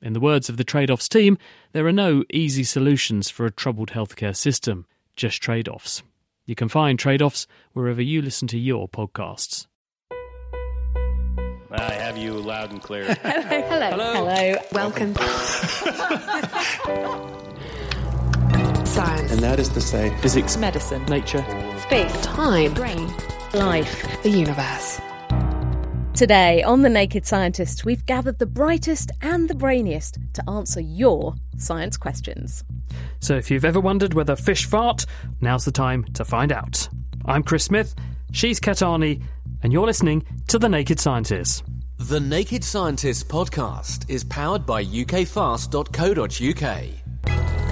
In the words of the Trade Offs team, there are no easy solutions for a troubled healthcare system, just trade offs. You can find Trade Offs wherever you listen to your podcasts. I have you loud and clear. Hello. Hello. Hello. Welcome. Science. And that is to say, Physics, Medicine. nature, Space. Time. brain. Life. The universe. Today on The Naked Scientists, we've gathered the brightest and the brainiest to answer your science questions. So if you've ever wondered whether fish fart, now's the time to find out. I'm Chris Smith, she's Kat Arney, and you're listening to The Naked Scientists. The Naked Scientists podcast is powered by ukfast.co.uk.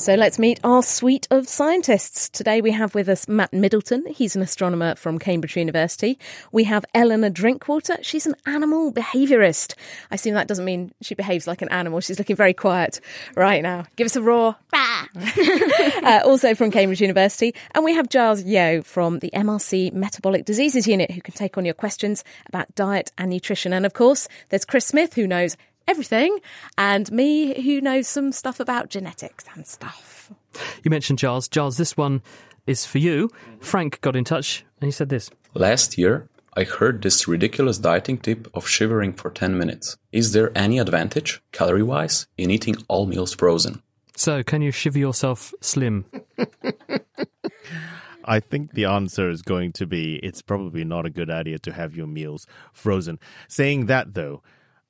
So let's meet our suite of scientists. Today we have with us Matt Middleton. He's an astronomer from Cambridge University. We have Eleanor Drinkwater. She's an animal behaviourist. I assume that doesn't mean she behaves like an animal. She's looking very quiet right now. Give us a roar. uh, also from Cambridge University. And we have Giles Yeo from the MRC Metabolic Diseases Unit who can take on your questions about diet and nutrition. And of course, there's Chris Smith who knows everything, and me who knows some stuff about genetics and stuff. You mentioned Giles. Giles, this one is for you. Frank got in touch and he said this. last year I heard this ridiculous dieting tip of shivering for 10 minutes. Is there any advantage, calorie wise, in eating all meals frozen? So, can you shiver yourself slim? I think the answer is going to be it's probably not a good idea to have your meals frozen. Saying that though,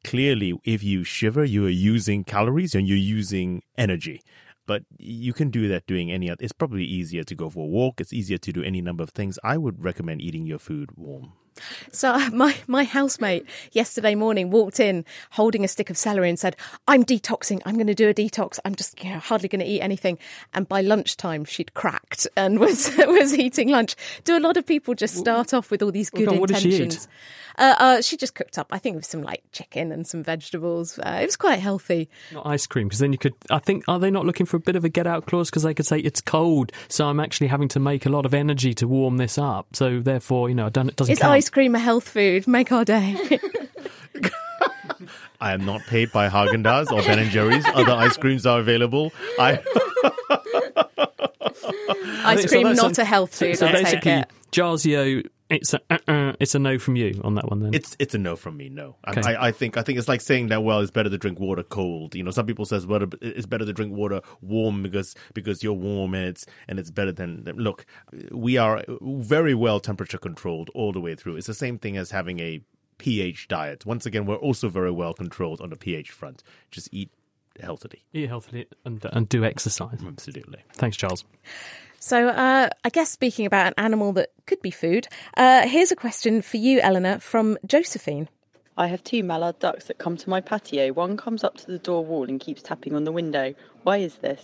clearly if you shiver, you are using calories and you're using energy. But you can do that doing any other. It's probably easier to go for a walk. It's easier to do any number of things. I would recommend eating your food warm. So my my housemate yesterday morning walked in holding a stick of celery and said, "I'm detoxing. I'm going to do a detox. I'm just you know, hardly going to eat anything." And by lunchtime, she'd cracked and was was eating lunch. Do a lot of people just start off with all these good did she intentions? Uh, uh, she just cooked up, I think, with some like chicken and some vegetables. Uh, it was quite healthy. Not ice cream, because then you could. I think are they not looking for a bit of a get out clause? Because they could say it's cold, so I'm actually having to make a lot of energy to warm this up. So therefore, you know, I don't, it doesn't Is count. ice cream a health food? Make our day. I am not paid by Haagen Dazs or Ben and Jerry's. Other ice creams are available. I ice cream, that's not a- a health food. So I take basically, it. Giles Yeo, it's a uh-uh, it's a no from you on that one. Then It's it's a no from me. No, I- Okay. I, I think I think it's like saying that. Well, it's better to drink water cold. You know, some people says well, it's better to drink water warm because because you're warm and it's and it's better than. Look, we are very well temperature controlled all the way through. It's the same thing as having a pH diet. Once again, we're also very well controlled on the pH front. Just eat healthily. eat healthily and, and do exercise. Absolutely. Thanks, Giles. So, uh, I guess speaking about an animal that could be food, uh, here's a question for you, Eleanor, from Josephine. I have two mallard ducks that come to my patio. One comes up to the door wall and keeps tapping on the window. Why is this?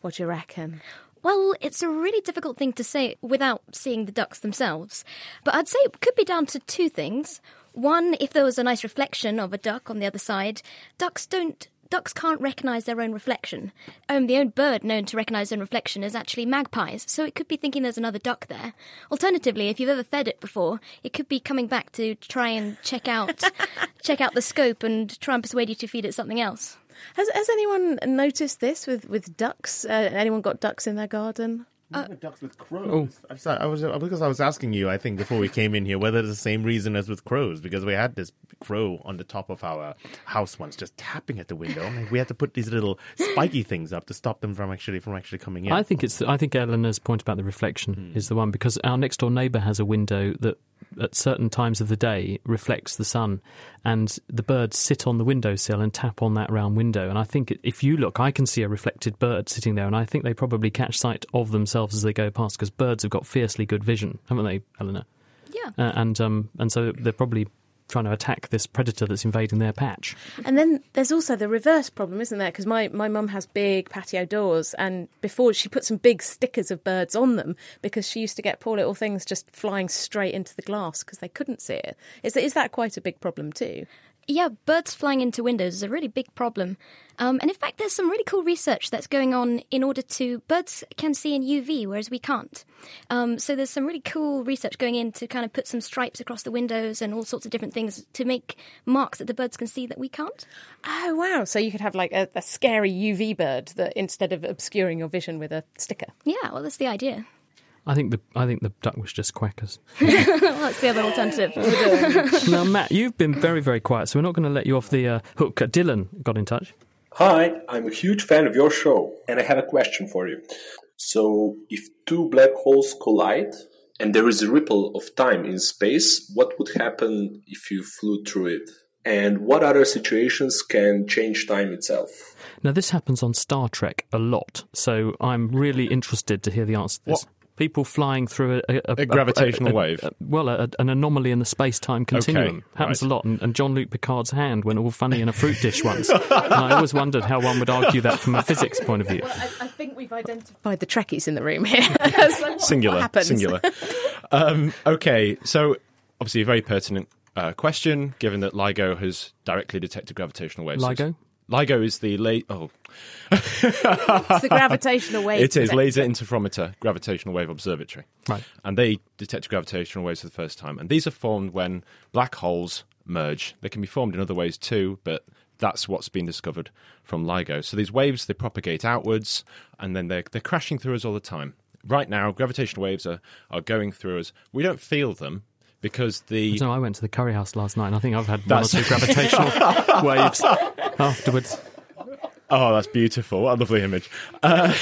What do you reckon? Well, it's a really difficult thing to say without seeing the ducks themselves. But I'd say it could be down to two things. One, if there was a nice reflection of a duck on the other side, ducks don't. Ducks can't recognise their own reflection. Um, the only bird known to recognise their own reflection is actually magpies, so it could be thinking there's another duck there. Alternatively, if you've ever fed it before, it could be coming back to try and check out check out the scope and try and persuade you to feed it something else. Has, has anyone noticed this with, with ducks? Uh, anyone got ducks in their garden? Uh, ducks with crows. Oh. I'm sorry, I was because I was asking you. I think before we came in here whether it's the same reason as with crows because we had this crow on the top of our house once, just tapping at the window. And we had to put these little spiky things up to stop them from actually from actually coming in. I think it's. I think Eleanor's point about the reflection hmm. is the one because our next door neighbour has a window that at certain times of the day reflects the sun, and the birds sit on the windowsill and tap on that round window. And I think if you look, I can see a reflected bird sitting there, and I think they probably catch sight of themselves as they go past because birds have got fiercely good vision, haven't they, Eleanor? Yeah. Uh, and um, and so they're probably trying to attack this predator that's invading their patch. And then there's also the reverse problem, isn't there? Because my, my mum has big patio doors, and before she put some big stickers of birds on them because she used to get poor little things just flying straight into the glass because they couldn't see it. Is, is that quite a big problem too? Yeah, birds flying into windows is a really big problem. Um, and in fact, there's some really cool research that's going on in order to. Birds can see in UV, whereas we can't. Um, so there's some really cool research going in to kind of put some stripes across the windows and all sorts of different things to make marks that the birds can see that we can't. Oh, wow. So you could have like a, a scary UV bird that instead of obscuring your vision with a sticker. Yeah, well, that's the idea. I think the I think the duck was just quackers. well, that's the other alternative. now, Matt, you've been very very quiet, so we're not going to let you off the uh, hook. Uh, Dylan got in touch. Hi, I'm a huge fan of your show, and I have a question for you. So, if two black holes collide and there is a ripple of time in space, what would happen if you flew through it? And what other situations can change time itself? Now, this happens on Star Trek a lot, so I'm really interested to hear the answer to this. What? People flying through a, a, A gravitational wave? well, a, an anomaly in the space-time continuum happens right. a lot. And, and Jean-Luc Picard's hand went all funny in a fruit dish once. and I always wondered how one would argue that from a physics point of view. I, I think we've identified the Trekkies in the room here. So what- singular, what singular. um, okay, so obviously a very pertinent uh, question, given that LIGO has directly detected gravitational waves. LIGO? LIGO is the la- oh, It's the gravitational wave. it is. Laser Interferometer Gravitational Wave Observatory, Right. and they detect gravitational waves for the first time. And these are formed when black holes merge. They can be formed in other ways too, but that's what's been discovered from LIGO. So these waves they propagate outwards, and then they're they're crashing through us all the time. Right now, gravitational waves are, are going through us. We don't feel them because the So I went to the curry house last night, and I think I've had one or two gravitational waves afterwards. Oh, that's beautiful. What a lovely image. Uh,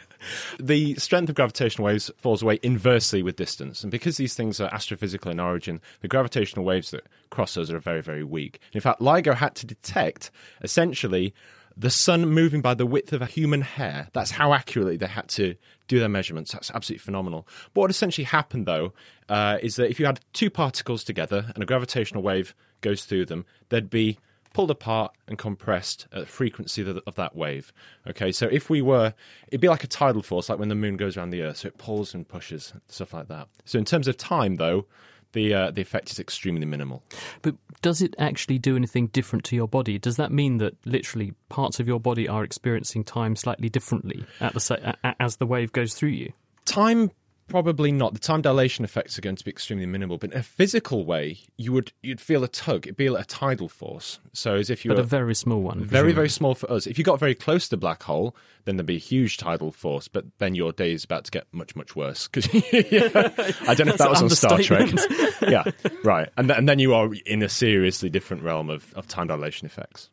the strength of gravitational waves falls away inversely with distance. And because these things are astrophysical in origin, the gravitational waves that cross us are very, very weak. In fact, LIGO had to detect essentially the sun moving by the width of a human hair. That's how accurately they had to do their measurements. That's absolutely phenomenal. But what essentially happened, though, uh, is that if you had two particles together and a gravitational wave goes through them, they'd be pulled apart and compressed at the frequency of, that wave. Okay, so if we were, it'd be like a tidal force, like when the moon goes around the Earth, so it pulls and pushes, stuff like that. So in terms of time, though, the uh, the effect is extremely minimal. But does it actually do anything different to your body? Does that mean that literally parts of your body are experiencing time slightly differently at the sa- as the wave goes through you? Time probably not. The time dilation effects are going to be extremely minimal, but in a physical way, you would you'd feel a tug. It'd be like a tidal force. So as if you But were a very small one. very very small for us. If you got very close to the black hole, then there'd be a huge tidal force. But then your day is about to get much much worse because I don't know if that was on Star Trek. yeah, right. And th- and then you are in a seriously different realm of, of time dilation effects.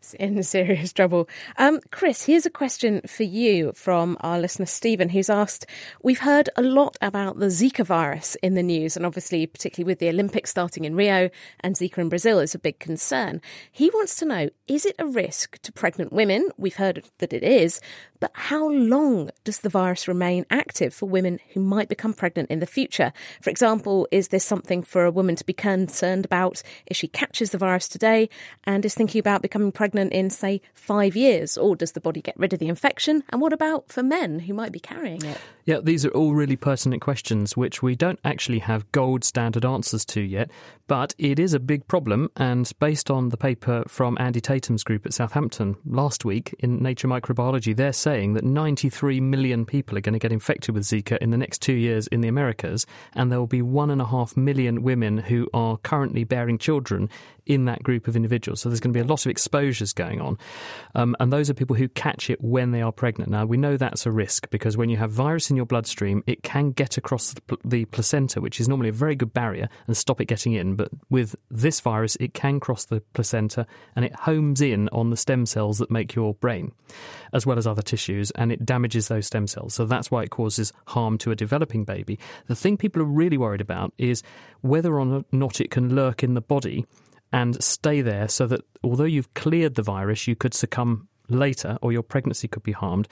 in serious trouble. Um, Chris, here's a question for you from our listener Stephen, who's asked We've heard a lot about the Zika virus in the news, and obviously, particularly with the Olympics starting in Rio and Zika in Brazil, is a big concern. He wants to know is it a risk to pregnant women? We've heard that it is, but how long does the virus remain active for women who might become pregnant in the future? For example, is this something for a woman to be concerned about if she catches the virus today and is thinking about becoming pregnant in, say, five years? Or does the body get rid of the infection? And what about for men who might be carrying it? Yeah, these are all really pertinent questions which we don't actually have gold standard answers to yet, but it is a big problem. And based on the paper from Andy Tatem's group at Southampton last week in Nature Microbiology, they're saying that 93 million people are going to get infected with Zika in the next two years in the Americas, and there will be one and a half million women who are currently bearing children in that group of individuals. So there's going to be a lot of exposure seizures going on. Um, and those are people who catch it when they are pregnant. Now, we know that's a risk because when you have virus in your bloodstream, it can get across the, pl- the placenta, which is normally a very good barrier, and stop it getting in. But with this virus, it can cross the placenta and it homes in on the stem cells that make your brain, as well as other tissues, and it damages those stem cells. So that's why it causes harm to a developing baby. The thing people are really worried about is whether or not it can lurk in the body and stay there so that although you've cleared the virus, you could succumb later or your pregnancy could be harmed.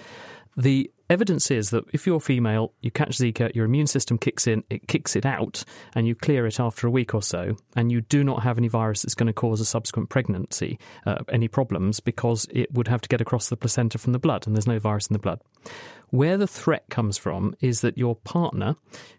The evidence is that if you're female, you catch Zika, your immune system kicks in, it kicks it out, and you clear it after a week or so, and you do not have any virus that's going to cause a subsequent pregnancy, uh, any problems, because it would have to get across the placenta from the blood, and there's no virus in the blood. Where the threat comes from is that your partner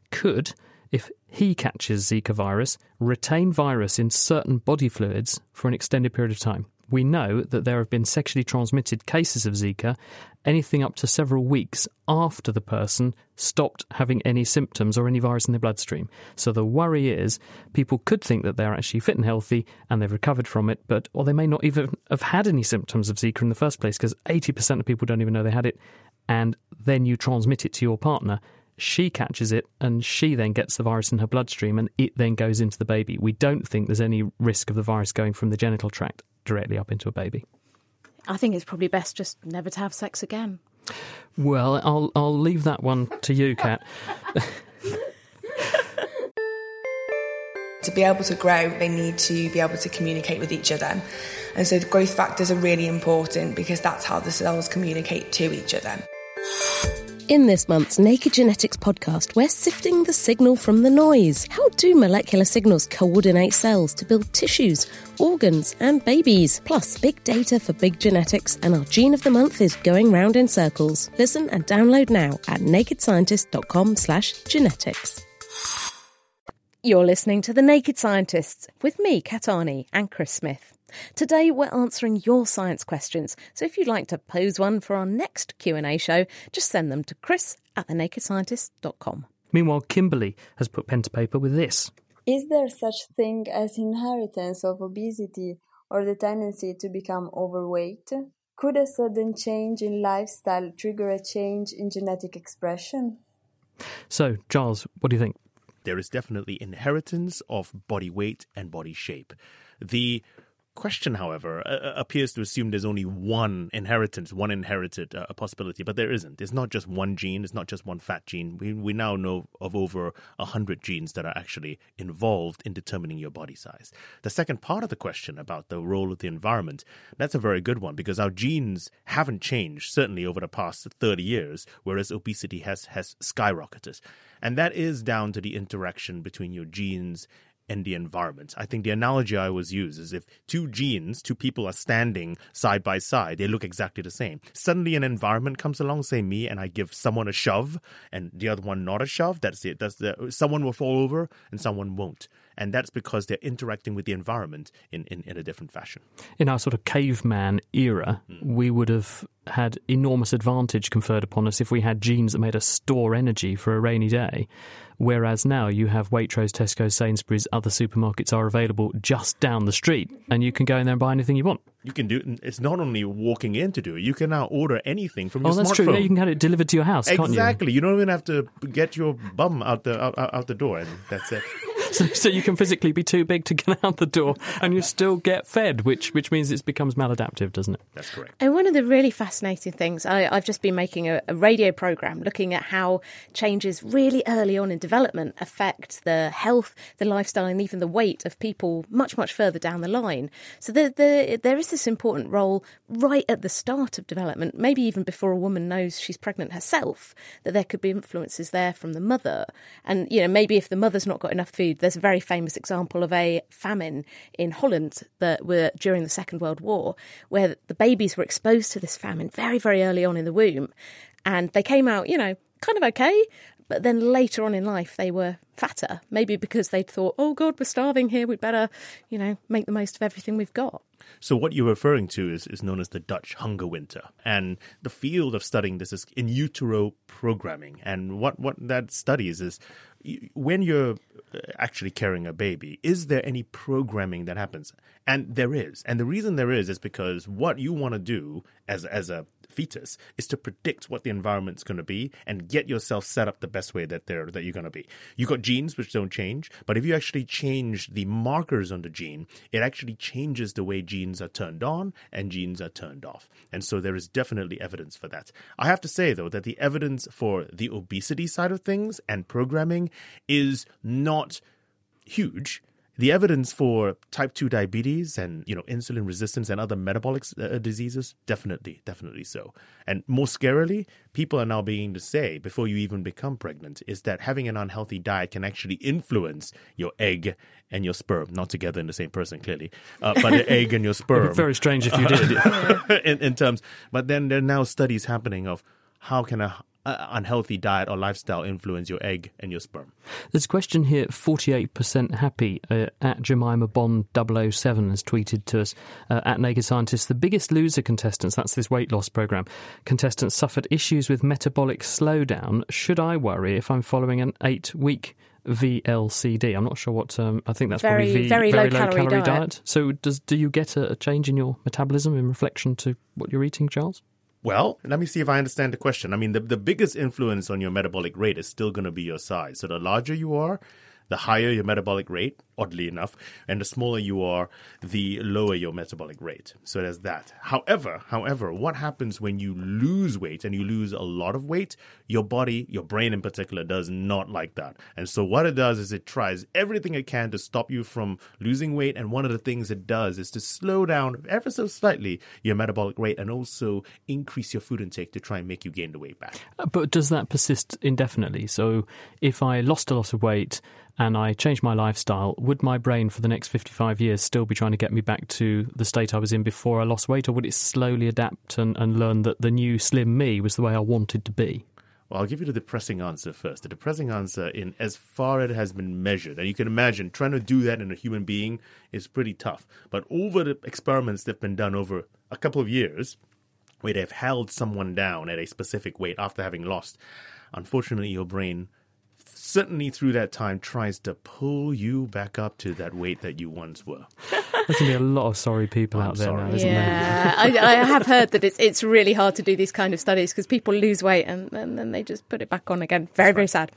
could if he catches Zika virus, retain virus in certain body fluids for an extended period of time. We know that there have been sexually transmitted cases of Zika anything up to several weeks after the person stopped having any symptoms or any virus in their bloodstream. So the worry is people could think that they're actually fit and healthy and they've recovered from it, but or they may not even have had any symptoms of Zika in the first place because 80% of people don't even know they had it and then you transmit it to your partner she catches it and she then gets the virus in her bloodstream and it then goes into the baby. We don't think there's any risk of the virus going from the genital tract directly up into a baby. I think it's probably best just never to have sex again. Well, I'll I'll leave that one to you, Kat. to be able to grow, they need to be able to communicate with each other. And so the growth factors are really important because that's how the cells communicate to each other. In this month's Naked Genetics podcast, we're sifting the signal from the noise. How do molecular signals coordinate cells to build tissues, organs, and babies? Plus, big data for big genetics, and our gene of the month is going round in circles. Listen and download now at nakedscientist.com/genetics. You're listening to The Naked Scientists with me, Kat Arney, and Chris Smith. Today we're answering your science questions, so if you'd like to pose one for our next Q&A show, just send them to chris at thenakedscientist.com. Meanwhile, Kimberly has put pen to paper with this. Is there such thing as inheritance of obesity or the tendency to become overweight? Could a sudden change in lifestyle trigger a change in genetic expression? So, Giles, what do you think? There is definitely inheritance of body weight and body shape. The question, however, uh, appears to assume there's only one inheritance, one inherited uh, possibility, but there isn't. It's not just one gene. It's not just one fat gene. We we now know of over a hundred genes that are actually involved in determining your body size. The second part of the question about the role of the environment, that's a very good one because our genes haven't changed certainly over the past thirty years, whereas obesity has has skyrocketed. And that is down to the interaction between your genes and the environment. I think the analogy I always use is if two genes, two people are standing side by side, they look exactly the same. Suddenly an environment comes along, say me, and I give someone a shove and the other one not a shove, that's it. That's the someone will fall over and someone won't. And that's because they're interacting with the environment in, in, in a different fashion. In our sort of caveman era, mm. we would have had enormous advantage conferred upon us if we had genes that made us store energy for a rainy day. Whereas now you have Waitrose, Tesco, Sainsbury's, other supermarkets are available just down the street, and you can go in there and buy anything you want. You can do it. It's not only walking in to do it. You can now order anything from your oh, your that's smartphone. true. Yeah, you can have it delivered to your house. Exactly. You? you? don't even have to get your bum out the out, out the door, and that's it. So, so, you can physically be too big to get out the door, and you still get fed, which which means it becomes maladaptive, doesn't it? That's correct. And one of the really fascinating things, I, have just been making a, a, radio program looking at how changes really early on in development affect the health, the lifestyle, and even the weight of people much much further down the line. So the, the, there is this important role right at the start of development, maybe even before a woman knows she's pregnant herself, that there could be influences there from the mother, and you know maybe if the mother's not got enough food there's a very famous example of a famine in Holland that were during the Second World War, where the babies were exposed to this famine very, very early on in the womb. And they came out, you know, kind of okay. But then later on in life they were fatter. Maybe because they'd thought, oh God, we're starving here, we'd better, you know, make the most of everything we've got. So what you're referring to is, is known as the Dutch hunger winter. And the field of studying this is in utero programming. And what, what that studies is when you're uh, actually carrying a baby, is there any programming that happens? And there is. And the reason there is is because what you want to do as as a fetus is to predict what the environment's going to be and get yourself set up the best way that they're that you're going to be. You've got genes which don't change, but if you actually change the markers on the gene, it actually changes the way genes are turned on and genes are turned off. And so there is definitely evidence for that. I have to say though that the evidence for the obesity side of things and programming is not huge the evidence for type 2 diabetes and you know insulin resistance and other metabolic uh, diseases definitely definitely so. And more scarily people are now beginning to say before you even become pregnant is that having an unhealthy diet can actually influence your egg and your sperm. Not together in the same person clearly. Uh, but the egg and your sperm. Very strange if you did. In, in terms. But then there are now studies happening of how can a uh, unhealthy diet or lifestyle influence your egg and your sperm? There's a question here 48% happy uh, at Jemima Bond 007 has tweeted to us uh, at Naked Scientists. The biggest loser contestants, that's this weight loss program, contestants suffered issues with metabolic slowdown. Should I worry if I'm following an eight week VLCD. I'm not sure what. Um, I think that's very, probably v, very, very low, low, calorie, calorie diet. diet. So, does do you get a, a change in your metabolism in reflection to what you're eating, Giles? Well, let me see if I understand the question. I mean, the, the biggest influence on your metabolic rate is still going to be your size. So the larger you are, the higher your metabolic rate, oddly enough, and the smaller you are, the lower your metabolic rate. So there's that. However, however, what happens when you lose weight and you lose a lot of weight? Your body, your brain in particular, does not like that. And so what it does is it tries everything it can to stop you from losing weight. And one of the things it does is to slow down ever so slightly your metabolic rate and also increase your food intake to try and make you gain the weight back. But does that persist indefinitely? So, if I lost a lot of weight and I changed my lifestyle, would my brain for the next 55 years still be trying to get me back to the state I was in before I lost weight, or would it slowly adapt and, and learn that the new slim me was the way I wanted to be? Well, I'll give you the depressing answer first. The depressing answer, in as far as it has been measured, and you can imagine trying to do that in a human being is pretty tough. But over the experiments that have been done over a couple of years, where they've held someone down at a specific weight after having lost, unfortunately, your brain certainly through that time tries to pull you back up to that weight that you once were. There's going to be a lot of sorry people out there now, isn't yeah, I, I have heard that it's it's really hard to do these kind of studies because people lose weight and, and then they just put it back on again. Very very sad.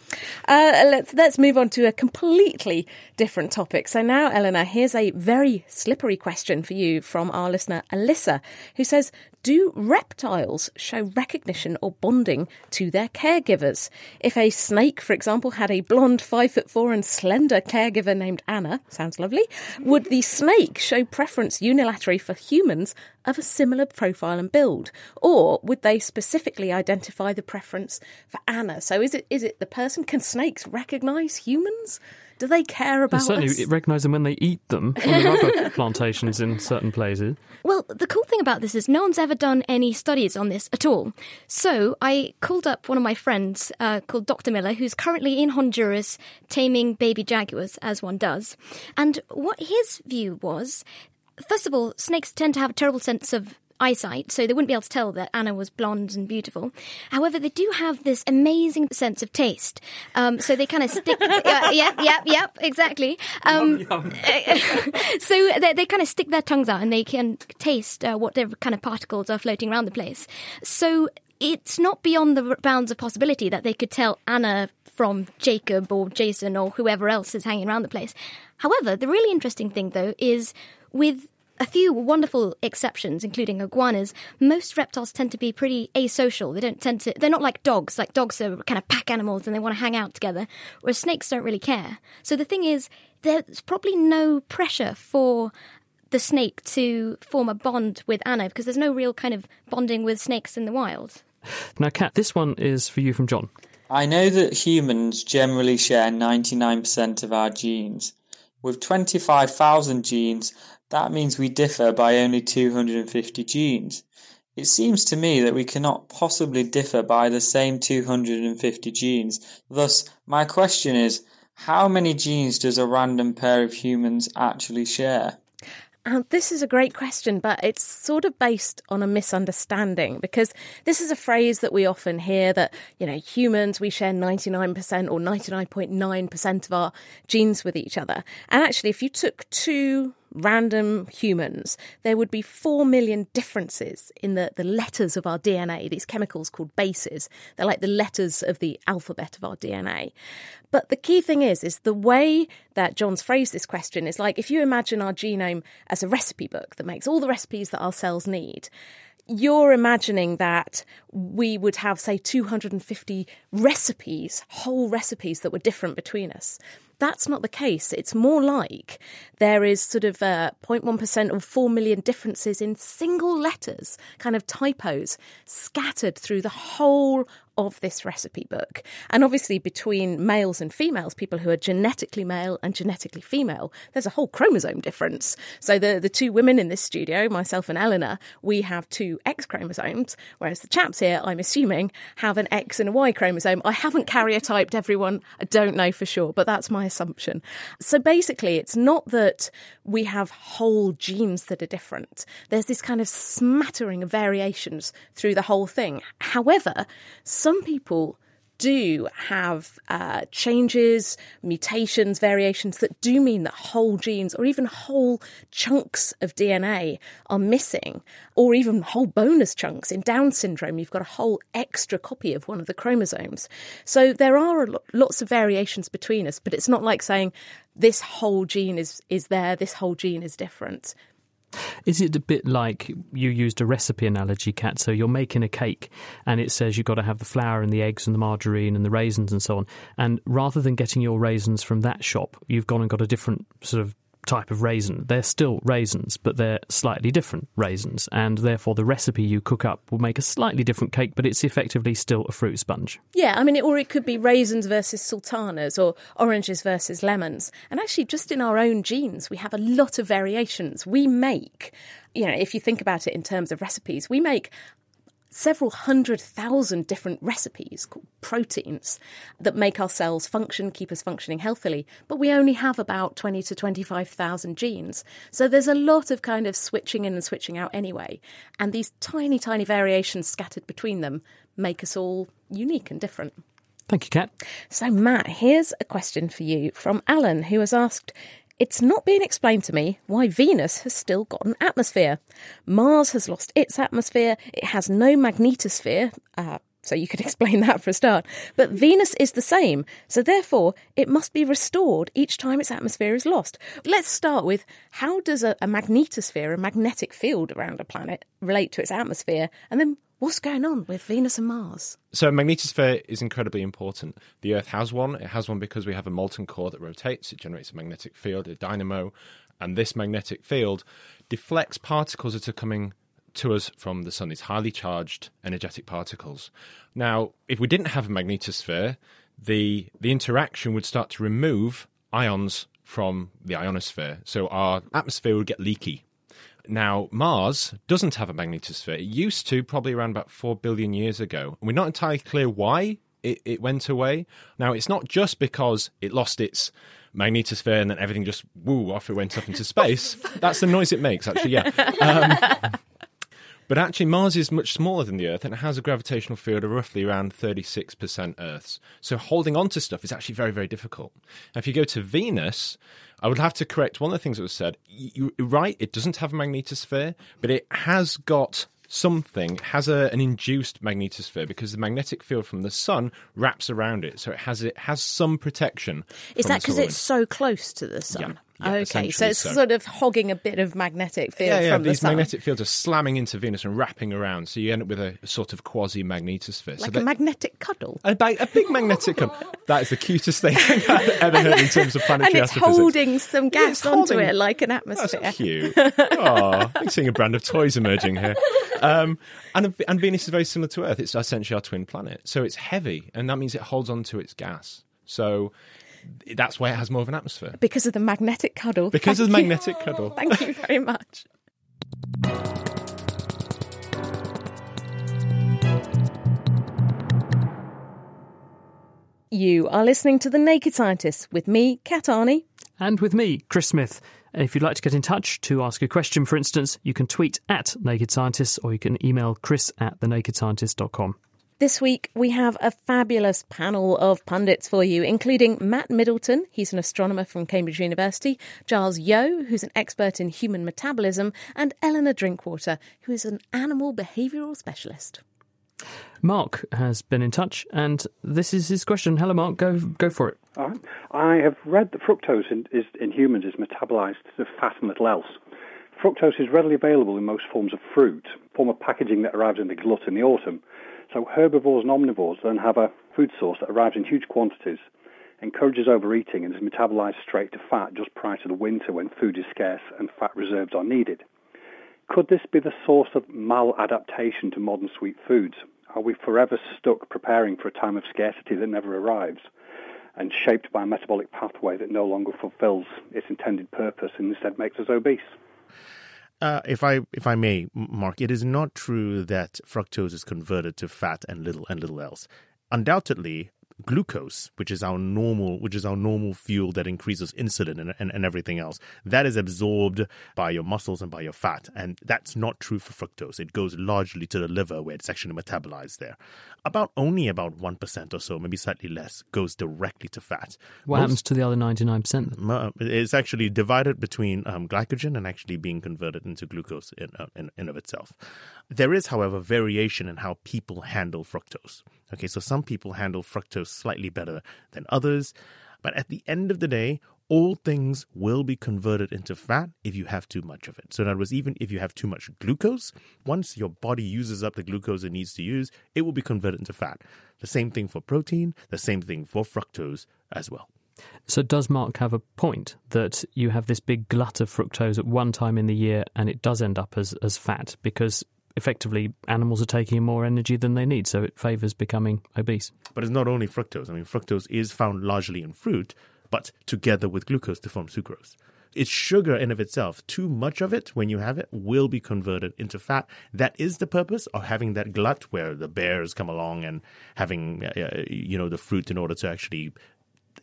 Uh, let's let's move on to a completely different topic. So now, Eleanor, here's a very slippery question for you from our listener Alyssa, who says, "Do reptiles show recognition or bonding to their caregivers? If a snake, for example, had a blonde, five foot four, and slender caregiver named Anna, sounds lovely, would the snake show preference unilaterally for humans of a similar profile and build, or would they specifically identify the preference for Anna? So is it is it the person? Can snakes recognise humans? Do they care They about certainly us? recognise them when they eat them on the rubber plantations in certain places. Well, the cool thing about this is no one's ever done any studies on this at all. So I called up one of my friends uh, called Dr. Miller, who's currently in Honduras taming baby jaguars, as one does. And what his view was first of all, snakes tend to have a terrible sense of eyesight, so they wouldn't be able to tell that Anna was blonde and beautiful. However, they do have this amazing sense of taste. Um, so they kind of stick. yeah, yep, yep, yep, exactly. Um, so they, they kind of stick their tongues out and they can taste uh, whatever kind of particles are floating around the place. So it's not beyond the bounds of possibility that they could tell Anna from Jacob or Jason or whoever else is hanging around the place. However, the really interesting thing, though, is with a few wonderful exceptions, including iguanas, most reptiles tend to be pretty asocial. They don't tend to, they're not like dogs. Like dogs are kind of pack animals and they want to hang out together, whereas snakes don't really care. So the thing is, there's probably no pressure for the snake to form a bond with Anna because there's no real kind of bonding with snakes in the wild. Now, Kat, this one is for you from John. I know that humans generally share 99% of our genes. With 25,000 genes, that means we differ by only 250 genes. It seems to me that we cannot possibly differ by the same 250 genes. Thus, my question is how many genes does a random pair of humans actually share? And this is a great question, but it's sort of based on a misunderstanding because this is a phrase that we often hear that, you know, humans, we share 99% or 99.9% of our genes with each other. And actually, if you took two random humans, there would be 4 million differences in the, the letters of our DNA, these chemicals called bases. They're like the letters of the alphabet of our DNA. But the key thing is, is the way that John's phrased this question is like if you imagine our genome as a recipe book that makes all the recipes that our cells need you're imagining that we would have, say, 250 recipes, whole recipes that were different between us. That's not the case. It's more like there is sort of uh, 0.1% or 4 million differences in single letters, kind of typos, scattered through the whole of this recipe book. And obviously, between males and females, people who are genetically male and genetically female, there's a whole chromosome difference. So, the, the two women in this studio, myself and Eleanor, we have two X chromosomes, whereas the chaps here, I'm assuming, have an X and a Y chromosome. I haven't karyotyped everyone, I don't know for sure, but that's my assumption. So, basically, it's not that we have whole genes that are different, there's this kind of smattering of variations through the whole thing. However, some people do have uh, changes, mutations, variations that do mean that whole genes or even whole chunks of DNA are missing, or even whole bonus chunks. In Down syndrome, you've got a whole extra copy of one of the chromosomes. So there are lots of variations between us, but it's not like saying this whole gene is, is there, this whole gene is different. Is it a bit like you used a recipe analogy, Kat? So you're making a cake and it says you've got to have the flour and the eggs and the margarine and the raisins and so on. And rather than getting your raisins from that shop, you've gone and got a different sort of type of raisin. They're still raisins, but they're slightly different raisins, and therefore the recipe you cook up will make a slightly different cake, but it's effectively still a fruit sponge. Yeah, I mean, or it could be raisins versus sultanas or oranges versus lemons. And actually, just in our own genes, we have a lot of variations. We make you know, if you think about it in terms of recipes, we make several hundred thousand different recipes called proteins that make our cells function, keep us functioning healthily, but we only have about 20 to 25,000 genes. So there's a lot of kind of switching in and switching out anyway. And these tiny, tiny variations scattered between them make us all unique and different. Thank you, Kat. So, Matt, here's a question for you from Alan, who has asked it's not being explained to me why Venus has still got an atmosphere. Mars has lost its atmosphere, it has no magnetosphere. Uh, so you could explain that for a start. But Venus is the same, so therefore it must be restored each time its atmosphere is lost. Let's start with how does a, a magnetosphere, a magnetic field around a planet, relate to its atmosphere? And then What's going on with Venus and Mars? So, magnetosphere is incredibly important. The Earth has one. It has one because we have a molten core that rotates. It generates a magnetic field, a dynamo, and this magnetic field deflects particles that are coming to us from the sun. These highly charged, energetic particles. Now, if we didn't have a magnetosphere, the the interaction would start to remove ions from the ionosphere. So our atmosphere would get leaky now, Mars doesn't have a magnetosphere. It used to, probably around about 4 billion years ago. we're not entirely clear why it, it went away. Now, it's not just because it lost its magnetosphere and then everything just, woo, off it went up into space. That's the noise it makes, actually, yeah. Um, but actually, Mars is much smaller than the Earth and it has a gravitational field of roughly around 36% Earth's. So holding on to stuff is actually very, very difficult. Now, if you go to Venus, I would have to correct one of the things that was said. You're right, it doesn't have a magnetosphere, but it has got something has a, an induced magnetosphere because the magnetic field from the sun wraps around it, so it has it has some protection. Is that because it's so close to the sun? Yeah. Yeah, okay, so it's so. sort of hogging a bit of magnetic field yeah, yeah, from the these sun. magnetic fields are slamming into Venus and wrapping around, so you end up with a sort of quasi magnetosphere. Like so a magnetic cuddle. A, a big magnetic cuddle. That is the cutest thing I've ever heard in terms of planetary And it's astrophysics. holding some gas onto holding... it like an atmosphere. That's cute. Oh, I'm seeing a brand of toys emerging here. Um, and, and Venus is very similar to Earth. It's essentially our twin planet. So it's heavy, and that means it holds on to its gas. So that's why it has more of an atmosphere. Because of the magnetic cuddle. Because Thank of the you. magnetic cuddle. Thank you very much. You are listening to The Naked Scientists with me, Kat Arney. And with me, Chris Smith. And if you'd like to get in touch to ask a question, for instance, you can tweet at Naked Scientists or you can email chris at thenakedscientist.com. This week, we have a fabulous panel of pundits for you, including Matt Middleton, he's an astronomer from Cambridge University, Giles Yeo, who's an expert in human metabolism, and Eleanor Drinkwater, who is an animal behavioural specialist. Mark has been in touch, and this is his question. Hello, Mark. Go go for it. All right. I have read that fructose in, is, in humans is metabolized to fat and little else. Fructose is readily available in most forms of fruit, form of packaging that arrives in the glut in the autumn. So herbivores and omnivores then have a food source that arrives in huge quantities, encourages overeating, and is metabolized straight to fat just prior to the winter when food is scarce and fat reserves are needed. Could this be the source of maladaptation to modern sweet foods? Are we forever stuck preparing for a time of scarcity that never arrives and shaped by a metabolic pathway that no longer fulfills its intended purpose and instead makes us obese? Uh, if I if I may, Mark, it is not true that fructose is converted to fat and little and little else. Undoubtedly, glucose, which is our normal, which is our normal fuel that increases insulin and, and, and, everything else, that is absorbed by your muscles and by your fat. And that's not true for fructose. It goes largely to the liver where it's actually metabolized there. About only about 1% or so, maybe slightly less, goes directly to fat. What Most, happens to the other 99%? It's actually divided between um, glycogen and actually being converted into glucose in, uh, in, in of itself. There is, however, variation in how people handle fructose. Okay, so some people handle fructose slightly better than others, but at the end of the day, all things will be converted into fat if you have too much of it. So, in other words, even if you have too much glucose, once your body uses up the glucose it needs to use, it will be converted into fat. The same thing for protein, the same thing for fructose as well. So, does Mark have a point that you have this big glut of fructose at one time in the year and it does end up as, as fat because effectively animals are taking more energy than they need, so it favours becoming obese. But it's not only fructose. I mean, fructose is found largely in fruit, but together with glucose to form sucrose. It's sugar in of itself. Too much of it, when you have it, will be converted into fat. That is the purpose of having that glut, where the bears come along and having, uh, you know, the fruit in order to actually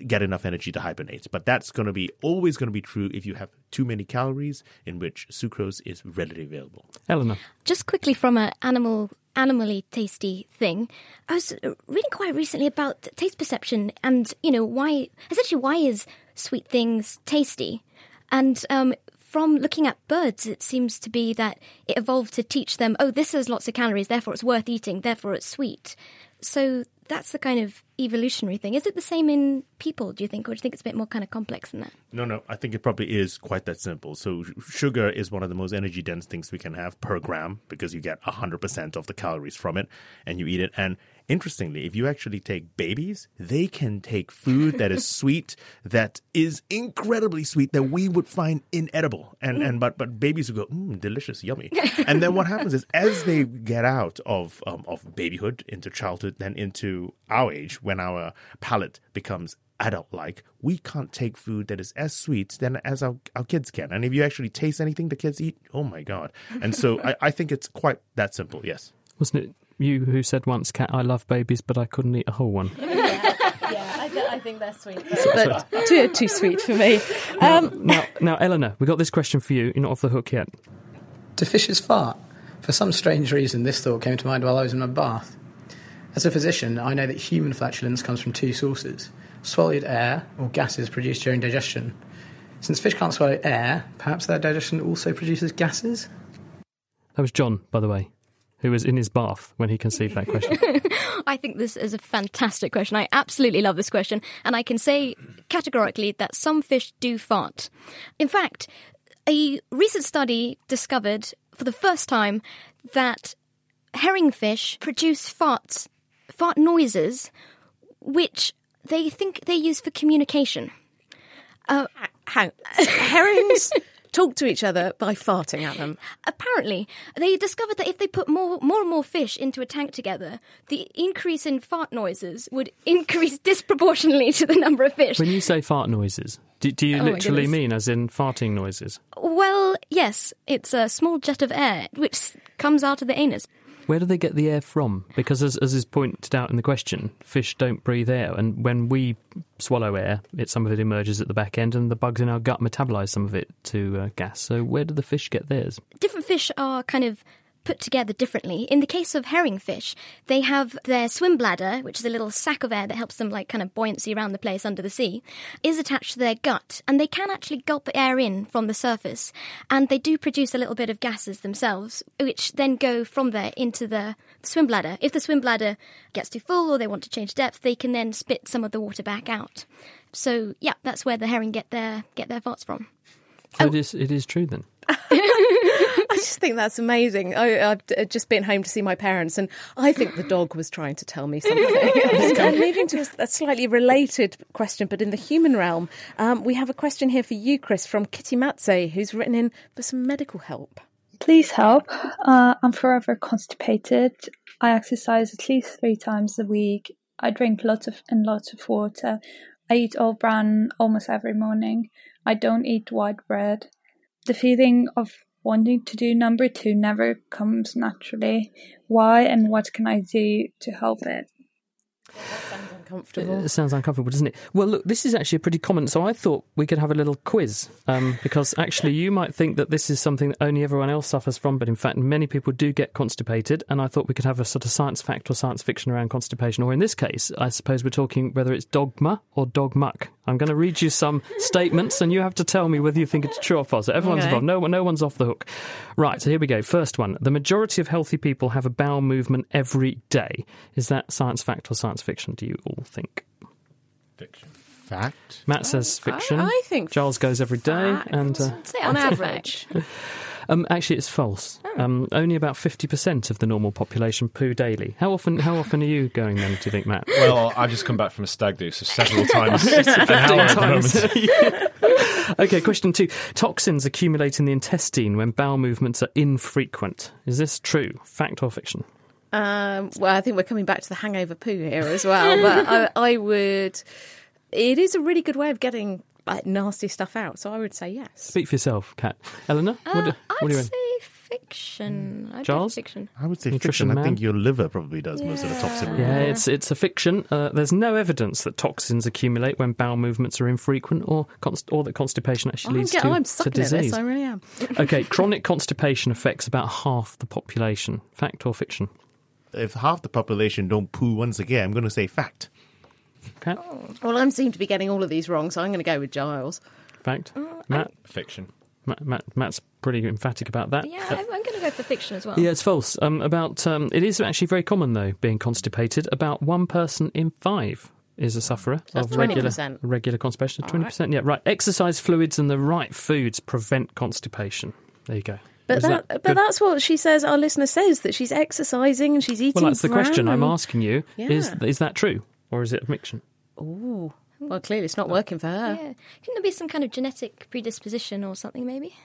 get enough energy to hibernate. But that's going to be always going to be true if you have too many calories in which sucrose is readily available. Eleanor. Just quickly from an animal animally tasty thing. I was reading quite recently about taste perception and, you know, why essentially why is sweet things tasty? And um, from looking at birds, it seems to be that it evolved to teach them, oh, this has lots of calories, therefore it's worth eating, therefore it's sweet. So that's the kind of evolutionary thing. Is it the same in people, do you think, or do you think it's a bit more kind of complex than that? No, no, I think it probably is quite that simple. So, sugar is one of the most energy dense things we can have per gram because you get 100% of the calories from it and you eat it. And Interestingly, if you actually take babies, they can take food that is sweet, that is incredibly sweet, that we would find inedible. And, and but but babies would go, mm, delicious, yummy. and then what happens is as they get out of um, of babyhood into childhood, then into our age, when our palate becomes adult like, we can't take food that is as sweet than as our, our kids can. And if you actually taste anything the kids eat, oh my God. And so I, I think it's quite that simple, yes. Wasn't it you who said once, "Kat, I love babies, but I couldn't eat a whole one." yeah, yeah I, th- I, think they're sweet, but, but too too sweet for me. Um, now, now, Eleanor, we got this question for you. You're not off the hook yet. Do fishes fart? For some strange reason, this thought came to mind while I was in my bath. As a physician, I know that human flatulence comes from two sources swallowed air or gases produced during digestion. Since fish can't swallow air, perhaps their digestion also produces gases? That was John, by the way who was in his bath when he conceived that question? I think this is a fantastic question. I absolutely love this question. And I can say categorically that some fish do fart. In fact, a recent study discovered for the first time that herringfish produce farts, fart noises, which they think they use for communication. Uh, How? Herrings talk to each other by farting at them. Apparently, they discovered that if they put more, more and more fish into a tank together, the increase in fart noises would increase disproportionately to the number of fish. When you say fart noises, do, do you oh literally mean as in farting noises? Well, yes. It's a small jet of air which comes out of the anus. Where do they get the air from? Because, as, as is pointed out in the question, fish don't breathe air, and when we swallow air, it some of it emerges at the back end, and the bugs in our gut metabolize some of it to uh, gas. So, where do the fish get theirs? Different fish are kind of put together differently. In the case of herringfish, they have their swim bladder, which is a little sac of air that helps them like kind of buoyancy around the place under the sea, is attached to their gut, and they can actually gulp air in from the surface, and they do produce a little bit of gases themselves, which then go from there into the swim bladder. If the swim bladder gets too full or they want to change depth, they can then spit some of the water back out. So yeah, that's where the herring get their get their farts from. So oh. it is. It is true then. I just think that's amazing. I, I've just been home to see my parents, and I think the dog was trying to tell me something. and, and moving to a, a slightly related question, but in the human realm, um, we have a question here for you, Chris, from Kitty Matze, who's written in for some medical help. Please help. Uh, I'm forever constipated. I exercise at least three times a week. I drink lots of and lots of water. I eat all bran almost every morning. I don't eat white bread. The feeling of wanting to do number two never comes naturally. Why and what can I do to help it? Uncomfortable. It sounds uncomfortable, doesn't it? Well, look, this is actually a pretty common. So I thought we could have a little quiz um, because actually you might think that this is something that only everyone else suffers from, but in fact, many people do get constipated. And I thought we could have a sort of science fact or science fiction around constipation. Or in this case, I suppose we're talking whether it's dogma or dog muck. I'm going to read you some statements, and you have to tell me whether you think it's true or false. Everyone's Okay. involved. No, no one's off the hook. Right. So here we go. First one: the majority of healthy people have a bowel movement every day. Is that science fact or science fiction? Do you all think? Fiction. Fact. Matt says fiction. I think Giles goes every day, and uh, Say On average. um, actually, it's false. Um, only about fifty percent of the normal population poo daily. How often? How often are you going then? Do you think, Matt? Well, I've just come back from a stag do, so several times an hour at the moment. okay, question two. Toxins accumulate in the intestine when bowel movements are infrequent. Is this true? Fact or fiction? Um, well, I think we're coming back to the hangover poo here as well. but I, I would. It is a really good way of getting like nasty stuff out. So I would say yes. Speak for yourself, Kat. Eleanor, what, do, Uh, what I'd do you say think? fiction. I'd Charles? fiction. I would say Nutrition fiction. I think your liver probably does most of the toxin removal. Yeah, it's it's a fiction. Uh, there's no evidence that toxins accumulate when bowel movements are infrequent, or const- or that constipation actually I'm, leads get- to, I'm to sucking at disease. this. I really am. okay, chronic constipation affects about half the population. Fact or fiction? If half the population don't poo once again, I'm going to say fact. Kat? Well, I seem to be getting all of these wrong, so I'm going to go with Giles. Fact? Matt? Fiction. Matt, Matt? Matt's pretty emphatic about that. Yeah, I'm, I'm going to go for fiction as well. Yeah, it's false. Um, about um, it is actually very common though being constipated. About one person in five is a sufferer that's of regular 20%. regular constipation. Twenty percent, yeah, right. Exercise fluids and the right foods prevent constipation. There you go. But Was that, but that's what she says. Our listener says that she's exercising and she's eating. well, that's the question I'm asking you. Is Yeah. is that true or is it a fiction? Ooh. Well, clearly it's not working for her. Yeah. Couldn't there be some kind of genetic predisposition or something, maybe?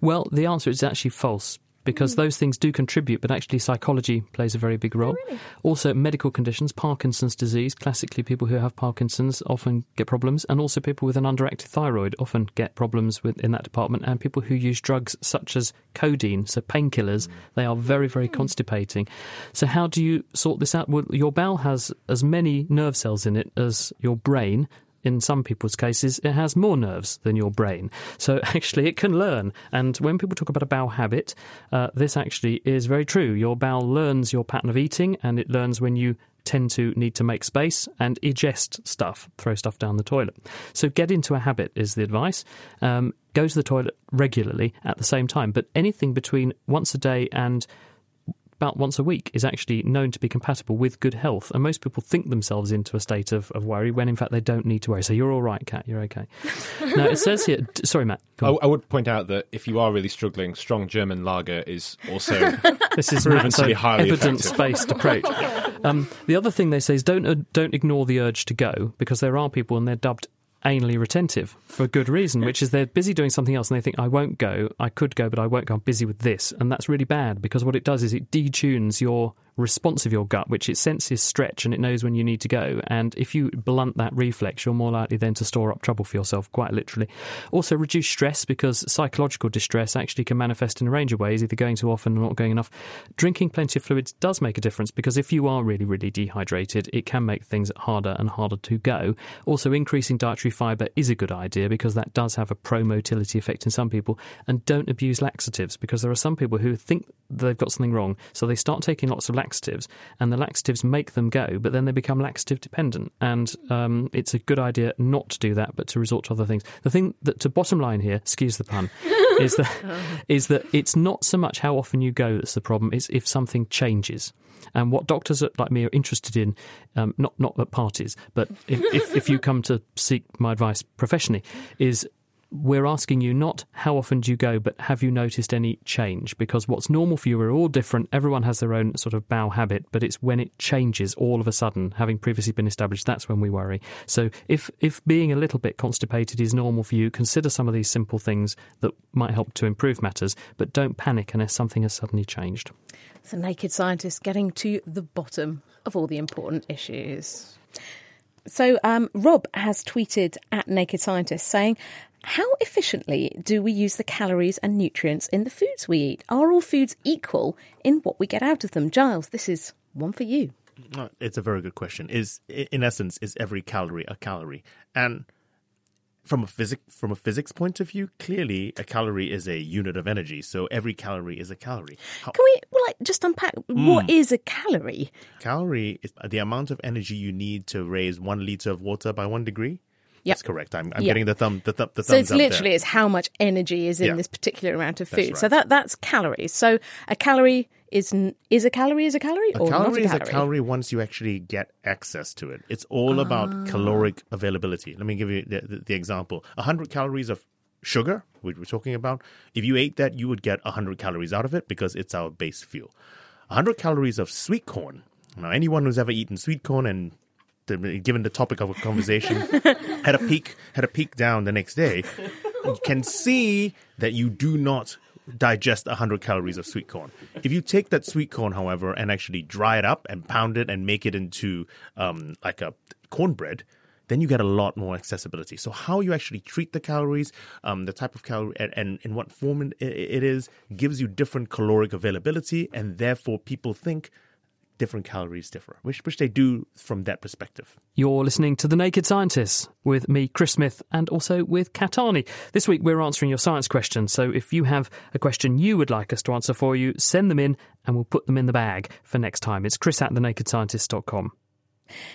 Well, the answer is actually false because hmm. those things do contribute, but actually psychology plays a very big role. Oh, also, medical conditions, Parkinson's disease, classically people who have Parkinson's often get problems, and also people with an underactive thyroid often get problems with, in that department, and people who use drugs such as codeine, so painkillers, hmm. they are very, very hmm. constipating. So, how do you sort this out? Well, your bowel has as many nerve cells in it as your brain in some people's cases, it has more nerves than your brain. So actually, it can learn. And when people talk about a bowel habit, uh, this actually is very true. Your bowel learns your pattern of eating, and it learns when you tend to need to make space and ingest stuff, throw stuff down the toilet. So get into a habit is the advice. Um, go to the toilet regularly at the same time, but anything between once a day and about once a week is actually known to be compatible with good health. And most people think themselves into a state of, of worry when in fact they don't need to worry. So you're all right, Kat, you're okay. now it says here, sorry, Matt. I. I would point out that if you are really struggling, strong German lager is also This is proven to be highly evidence-based approach. Um, the other thing they say is don't uh, don't ignore the urge to go because there are people and they're dubbed anally retentive for good reason, which is they're busy doing something else and they think I won't go, I could go, but I won't go. I'm busy with this, and that's really bad because what it does is it detunes your response of your gut, which it senses stretch and it knows when you need to go. And if you blunt that reflex, you're more likely then to store up trouble for yourself, quite literally. Also, reduce stress because psychological distress actually can manifest in a range of ways, either going too often or not going enough. Drinking plenty of fluids does make a difference because if you are really, really dehydrated, it can make things harder and harder to go. Also, increasing dietary fibre is a good idea because that does have a pro motility effect in some people. And don't abuse laxatives because there are some people who think they've got something wrong, so they start taking lots of laxatives, and the laxatives make them go, but then they become laxative dependent. And um, it's a good idea not to do that, but to resort to other things. The thing that, to bottom line here, excuse the pun, is that is that it's not so much how often you go that's the problem; it's if something changes. And what doctors like me are interested in, um, not not at parties, but if, if, if you come to seek my advice professionally, is we're asking you not how often do you go, but have you noticed any change? Because what's normal for you, we're all different. Everyone has their own sort of bowel habit, but it's when it changes all of a sudden, having previously been established, that's when we worry. So if, if being a little bit constipated is normal for you, consider some of these simple things that might help to improve matters, but don't panic unless something has suddenly changed. The Naked Scientist getting to the bottom of all the important issues. So, um, Rob has tweeted at Naked Scientist saying, how efficiently do we use the calories and nutrients in the foods we eat? Are all foods equal in what we get out of them? Giles, this is one for you. It's a very good question. Is in essence is every calorie a calorie? And from a physic from a physics point of view, clearly a calorie is a unit of energy. So every calorie is a calorie. How- Can we well, like just unpack what hmm. is a calorie? calorie is the amount of energy you need to raise one liter of water by one degree. Yep. That's correct. I'm, I'm Yep. getting the thumb. The, thumb, the So it's literally it's how much energy is in Yeah. this particular amount of food. So that that's calories. So a calorie is is a calorie is a calorie A or calorie not a is calorie? a calorie once you actually get access to it. It's all Ah. about caloric availability. Let me give you the, the, the example. 100 calories of sugar, which we're talking about, if you ate that, you would get 100 calories out of it because it's our base fuel. 100 calories of sweet corn. Now, anyone who's ever eaten sweet corn and given the topic of a conversation had a peek had a peek down the next day you can see that you do not digest 100 calories of sweet corn. If you take that sweet corn, however, and actually dry it up and pound it and make it into um, like a cornbread, then you get a lot more accessibility. So how you actually treat the calories, um, the type of calorie, and, and in what form it, it is, gives you different caloric availability, and therefore people think different calories differ, which which they do from that perspective. You're listening to The Naked Scientists with me, Chris Smith, and also with Kat Arney. This week we're answering your science questions, so if you have a question you would like us to answer for you, send them in and we'll put them in the bag for next time. It's chris at thenakedscientist.com.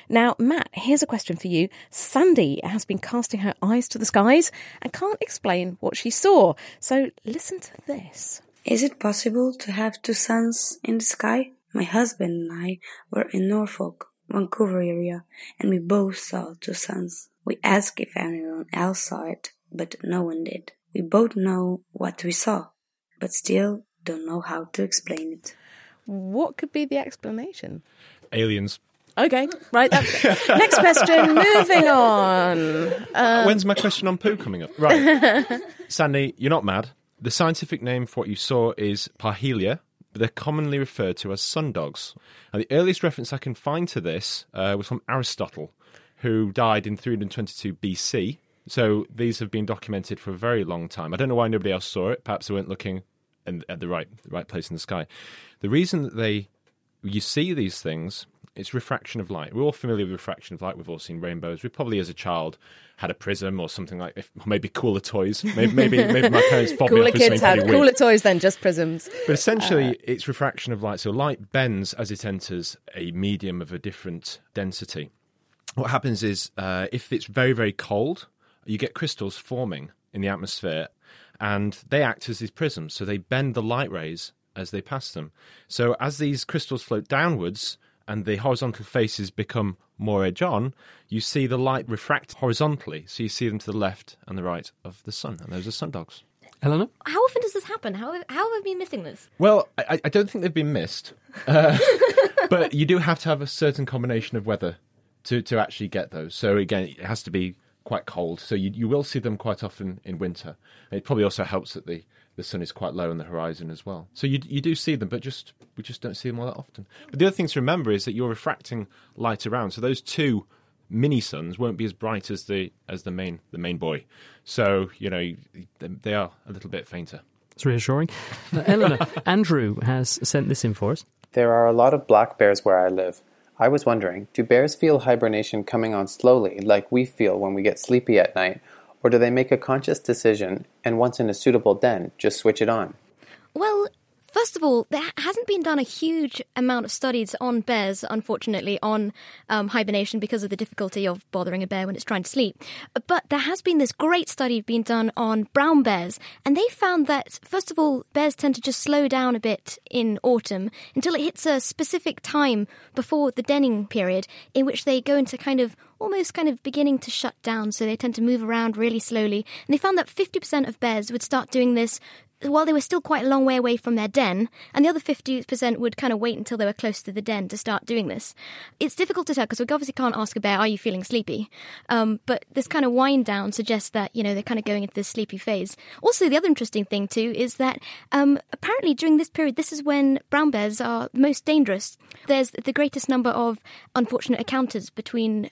Now, Matt, here's a question for you. Sandy has been casting her eyes to the skies and can't explain what she saw. So listen to this. Is it possible to have two suns in the sky? My husband and I were in Norfolk, Vancouver area, and we both saw two suns. We asked if anyone else saw it, but no one did. We both know what we saw, but still don't know how to explain it. What could be the explanation? Aliens. Okay, right. That's next question. Moving on. Um, When's my question on poo coming up? Right. Sandy, you're not mad. The scientific name for what you saw is parhelia, but they're commonly referred to as sundogs. And the earliest reference I can find to this uh, was from Aristotle, who died in 322 BC. So these have been documented for a very long time. I don't know why nobody else saw it. Perhaps they weren't looking in, at the right the right place in the sky. The reason that they you see these things it's refraction of light. We're all familiar with refraction of light. We've all seen rainbows. We probably, as a child, had a prism or something like, if, maybe cooler toys. Maybe, maybe, maybe my parents fobbed me cooler Uh, off kids had pretty weird. cooler toys than just prisms. But essentially, it's refraction of light. So light bends as it enters a medium of a different density. What happens is, uh, if it's very, very cold, you get crystals forming in the atmosphere, and they act as these prisms. So they bend the light rays as they pass them. So as these crystals float downwards and the horizontal faces become more edge on, you see the light refract horizontally. So you see them to the left and the right of the sun, and those are sundogs. Eleanor? How often does this happen? How, how have I been missing this? Well, I, I don't think they've been missed, uh, but you do have to have a certain combination of weather to, to actually get those. So again, it has to be quite cold. So you, you will see them quite often in winter. It probably also helps that the the sun is quite low on the horizon as well. So you you do see them, but just we just don't see them all that often. But the other thing to remember is that you're refracting light around, so those two mini suns won't be as bright as the as the main the main boy. So you know they are a little bit fainter. It's reassuring. Uh, Eleanor, Andrew has sent this in for us. There are a lot of black bears where I live. I was wondering, do bears feel hibernation coming on slowly, like we feel when we get sleepy at night, or do they make a conscious decision and once in a suitable den, just switch it on? Well, First of all, there hasn't been done a huge amount of studies on bears, unfortunately, on um, hibernation because of the difficulty of bothering a bear when it's trying to sleep. But there has been this great study being done on brown bears, and they found that, first of all, bears tend to just slow down a bit in autumn until it hits a specific time before the denning period, in which they go into kind of almost kind of beginning to shut down, so they tend to move around really slowly. And they found that 50% of bears would start doing this while they were still quite a long way away from their den, and the other 50% would kind of wait until they were close to the den to start doing this. It's difficult to tell because we obviously can't ask a bear, are you feeling sleepy? Um, but this kind of wind down suggests that, you know, they're kind of going into this sleepy phase. Also, the other interesting thing too is that um, apparently during this period, this is when brown bears are most dangerous. There's the greatest number of unfortunate encounters between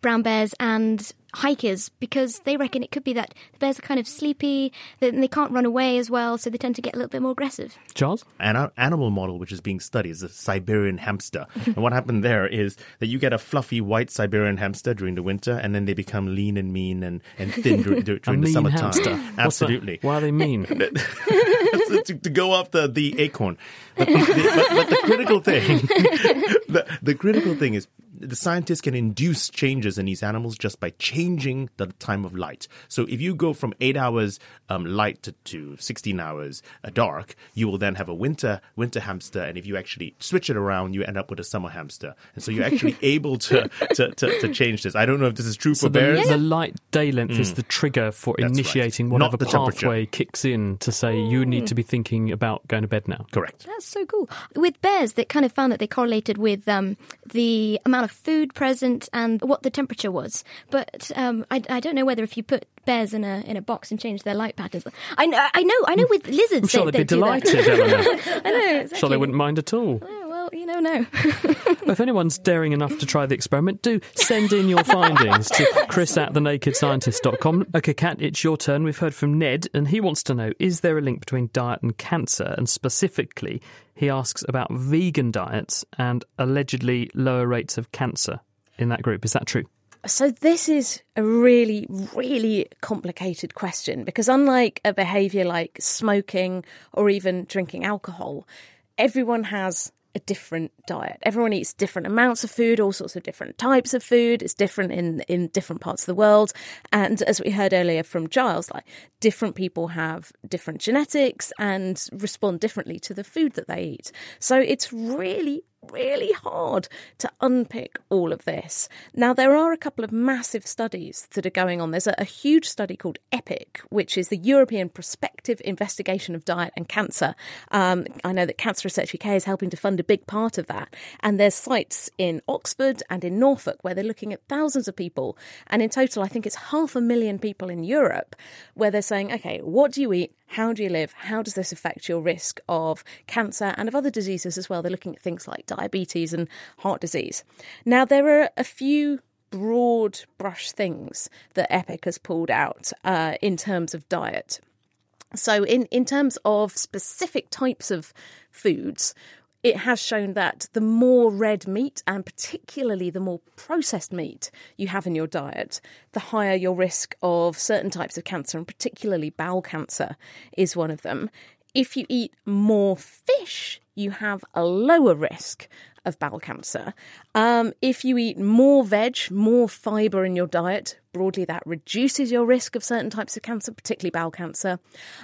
brown bears and hikers because they reckon it could be that the bears are kind of sleepy and they can't run away as well, so they tend to get a little bit more aggressive. Charles? An animal model which is being studied is a Siberian hamster. and what happened there is that you get a fluffy white Siberian hamster during the winter and then they become lean and mean and, and thin during, during the summertime. Hamster. Absolutely. Why are they mean? to, to, go after the acorn. But the, the, but, but the critical thing, the, the critical thing is the scientists can induce changes in these animals just by changing the time of light. So if you go from eight hours um, light to, to 16 hours uh, dark, you will then have a winter winter hamster. And if you actually switch it around, you end up with a summer hamster. And so you're actually able to, to, to, to, change this. I don't know if this is true so for the, bears. The light day length Mm. is the trigger for That's initiating right. Whatever the pathway kicks in to say you need to be thinking about going to bed now. Correct. That's so cool. With bears, they kind of found that they correlated with um, the amount of food present and what the temperature was. But um, I, I don't know whether if you put bears in a in a box and change their light patterns. I know, I know, I know. With lizards, I'm sure they, they'd be they do that. delighted, I know. Exactly. Sure, they wouldn't mind at all. Well, you know, no. Well, if anyone's daring enough to try the experiment, do send in your findings to chris at thenakedscientist.com. Okay, Kat, it's your turn. We've heard from Ned, and he wants to know is there a link between diet and cancer? And specifically, he asks about vegan diets and allegedly lower rates of cancer in that group. Is that true? So, this is a really, really complicated question because, unlike a behaviour like smoking or even drinking alcohol, everyone has a different diet. Everyone eats different amounts of food, all sorts of different types of food. It's different in, in different parts of the world. And as we heard earlier from Giles, like different people have different genetics and respond differently to the food that they eat. So it's really, really hard to unpick all of this. Now, there are a couple of massive studies that are going on. There's a, a huge study called EPIC, which is the European Prospective Investigation of Diet and Cancer. Um, I know that Cancer Research UK is helping to fund a big part of that. And there's sites in Oxford and in Norfolk where they're looking at thousands of people. And in total, I think it's half a million people in Europe where they're saying, okay, what do you eat? How do you live? How does this affect your risk of cancer and of other diseases as well? They're looking at things like diabetes and heart disease. Now, there are a few broad brush things that EPIC has pulled out uh, in terms of diet. So, in, in terms of specific types of foods, it has shown that the more red meat and particularly the more processed meat you have in your diet, the higher your risk of certain types of cancer, and particularly bowel cancer is one of them. If you eat more fish, you have a lower risk of bowel cancer. Um, if you eat more veg, more fibre in your diet, broadly that reduces your risk of certain types of cancer, particularly bowel cancer.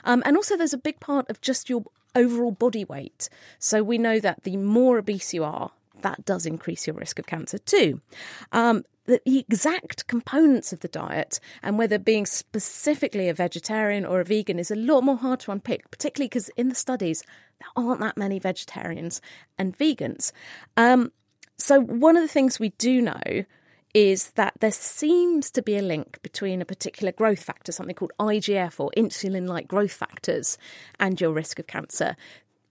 Um, and also, there's a big part of just your overall body weight. So we know that the more obese you are, that does increase your risk of cancer too. Um, the exact components of the diet and whether being specifically a vegetarian or a vegan is a lot more hard to unpick, particularly because in the studies there aren't that many vegetarians and vegans. Um, so one of the things we do know is that there seems to be a link between a particular growth factor, something called IGF or insulin like growth factors, and your risk of cancer.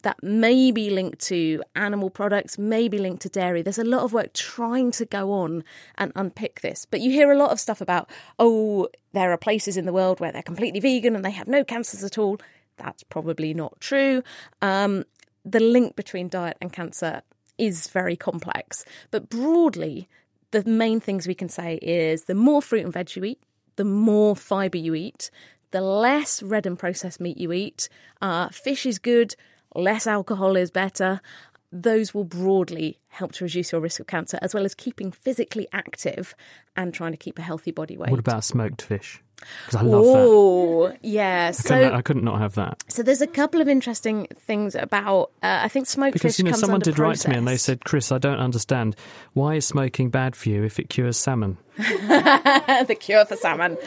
That may be linked to animal products, may be linked to dairy. There's a lot of work trying to go on and unpick this. But you hear a lot of stuff about, oh, there are places in the world where they're completely vegan and they have no cancers at all. That's probably not true. Um, the link between diet and cancer is very complex. But broadly, the main things we can say is the more fruit and veg you eat, the more fibre you eat, the less red and processed meat you eat. Uh, fish is good, less alcohol is better. Those will broadly help to reduce your risk of cancer, as well as keeping physically active and trying to keep a healthy body weight. What about smoked fish? Because I love oh, yeah. that. I So, couldn't, I couldn't not have that. so there's a couple of interesting things about. Uh, I think smoked Because fish you know, someone did write to me and they said, "Chris, I don't understand. Why is smoking bad for you if it cures salmon?" the cure for salmon.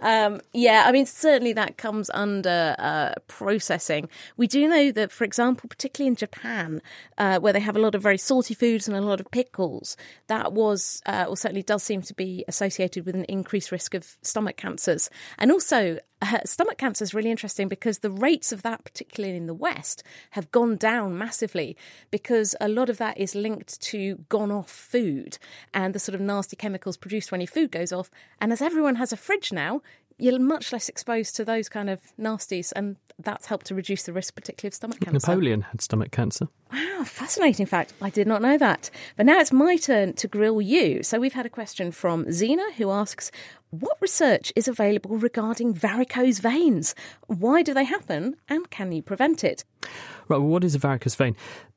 Um, yeah, I mean, certainly that comes under uh, processing. We do know that, for example, particularly in Japan, uh, where they have a lot of very salty foods and a lot of pickles, that was, uh, or certainly does seem to be associated with an increased risk of stomach cancers. And also, uh, stomach cancer is really interesting because the rates of that, particularly in the West, have gone down massively because a lot of that is linked to gone off food and the sort of nasty chemicals produced when your food goes off. And as everyone has a fridge now, you're much less exposed to those kind of nasties, and that's helped to reduce the risk, particularly of stomach cancer. Napoleon had stomach cancer. Wow, fascinating fact. I did not know that. But now it's my turn to grill you. So we've had a question from Zena who asks What research is available regarding varicose veins? Why do they happen and can you prevent it? Right, well, what is a varicose vein?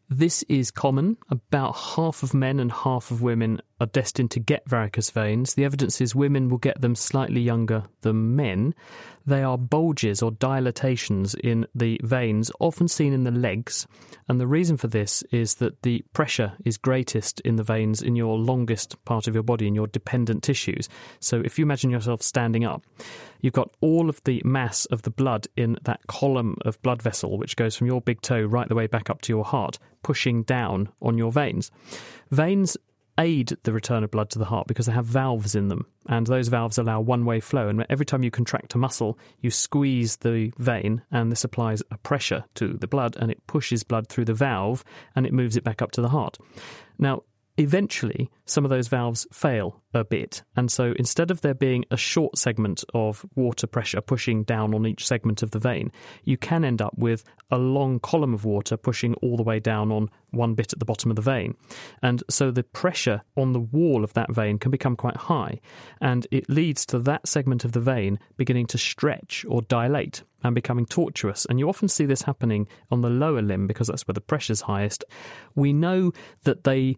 This is common. About half of men and half of women are destined to get varicose veins. The evidence is women will get them slightly younger than men. They are bulges or dilatations in the veins, often seen in the legs. And the reason for this is that the pressure is greatest in the veins in your longest part of your body, in your dependent tissues. So if you imagine yourself standing up, you've got all of the mass of the blood in that column of blood vessel, which goes from your big toe right the way back up to your heart, pushing down on your veins. Veins aid the return of blood to the heart because they have valves in them, and those valves allow one way flow. And every time you contract a muscle, you squeeze the vein, and this applies a pressure to the blood, and it pushes blood through the valve and it moves it back up to the heart. Now, eventually some of those valves fail a bit. And so instead of there being a short segment of water pressure pushing down on each segment of the vein, you can end up with a long column of water pushing all the way down on one bit at the bottom of the vein. And so the pressure on the wall of that vein can become quite high. And it leads to that segment of the vein beginning to stretch or dilate and becoming tortuous. And you often see this happening on the lower limb because that's where the pressure's highest. We know that they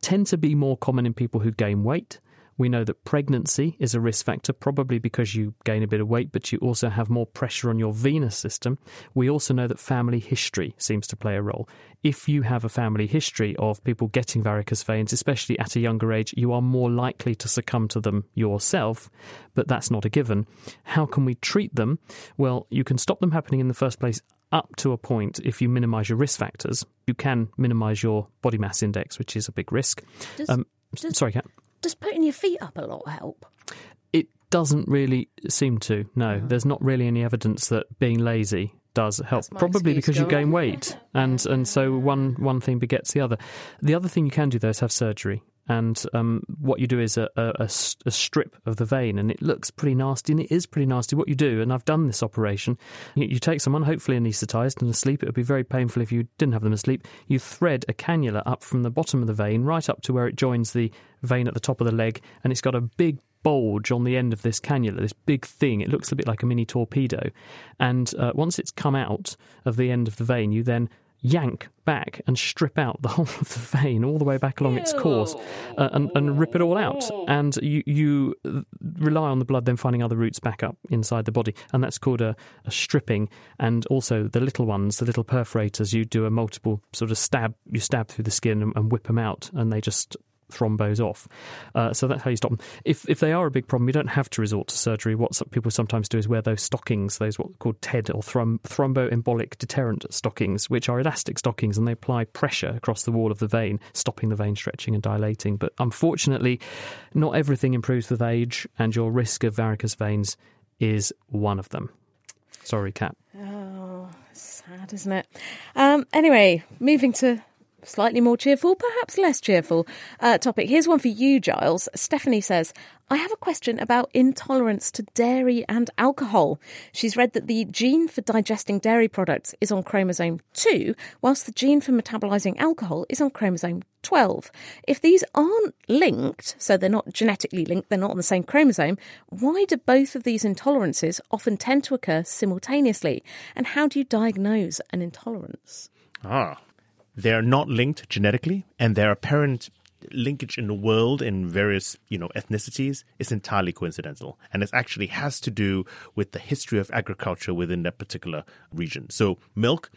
tend to be more common in people who gain weight. We know that pregnancy is a risk factor, probably because you gain a bit of weight, but you also have more pressure on your venous system. We also know that family history seems to play a role. If you have a family history of people getting varicose veins, especially at a younger age, you are more likely to succumb to them yourself, but that's not a given. How can we treat them? Well, you can stop them happening in the first place up to a point if you minimize your risk factors. You can minimize your body mass index, which is a big risk. Does- Um, does- sorry, Kat. Does putting your feet up a lot help? It doesn't really seem to. No, uh-huh. there's not really any evidence that being lazy does help. Probably because you gain on. weight, and and so one one thing begets the other. The other thing you can do though is have surgery. And um, what you do is a strip of the vein, and it looks pretty nasty, and it is pretty nasty. What you do, and I've done this operation, you, you take someone, hopefully anaesthetised and asleep. It would be very painful if you didn't have them asleep. You thread a cannula up from the bottom of the vein right up to where it joins the vein at the top of the leg, and it's got a big bulge on the end of this cannula, this big thing. It looks a bit like a mini torpedo. And uh, once it's come out of the end of the vein, you then yank back and strip out the whole of the vein all the way back along its course uh, and, and rip it all out. And you, you uh, rely on the blood then finding other routes back up inside the body. And that's called a, a stripping. And also the little ones, the little perforators, you do a multiple sort of stab, you stab through the skin and, and whip them out. And they just thrombose off. Uh, so that's how you stop them. If if they are a big problem, you don't have to resort to surgery. What some people sometimes do is wear those stockings, those what are called TED or throm- thromboembolic deterrent stockings, which are elastic stockings, and they apply pressure across the wall of the vein, stopping the vein stretching and dilating. But unfortunately, not everything improves with age, and your risk of varicose veins is one of them. Sorry, Kat. Oh, sad, isn't it? Um, anyway, moving to slightly more cheerful, perhaps less cheerful uh, topic. Here's one for you, Giles. Stephanie says, I have a question about intolerance to dairy and alcohol. She's read that the gene for digesting dairy products is on chromosome 2, whilst the gene for metabolizing alcohol is on chromosome 12. If these aren't linked, so they're not genetically linked, they're not on the same chromosome, why do both of these intolerances often tend to occur simultaneously? And how do you diagnose an intolerance? Ah, they're not linked genetically, and their apparent linkage in the world in various you know ethnicities is entirely coincidental and it actually has to do with the history of agriculture within that particular region. So milk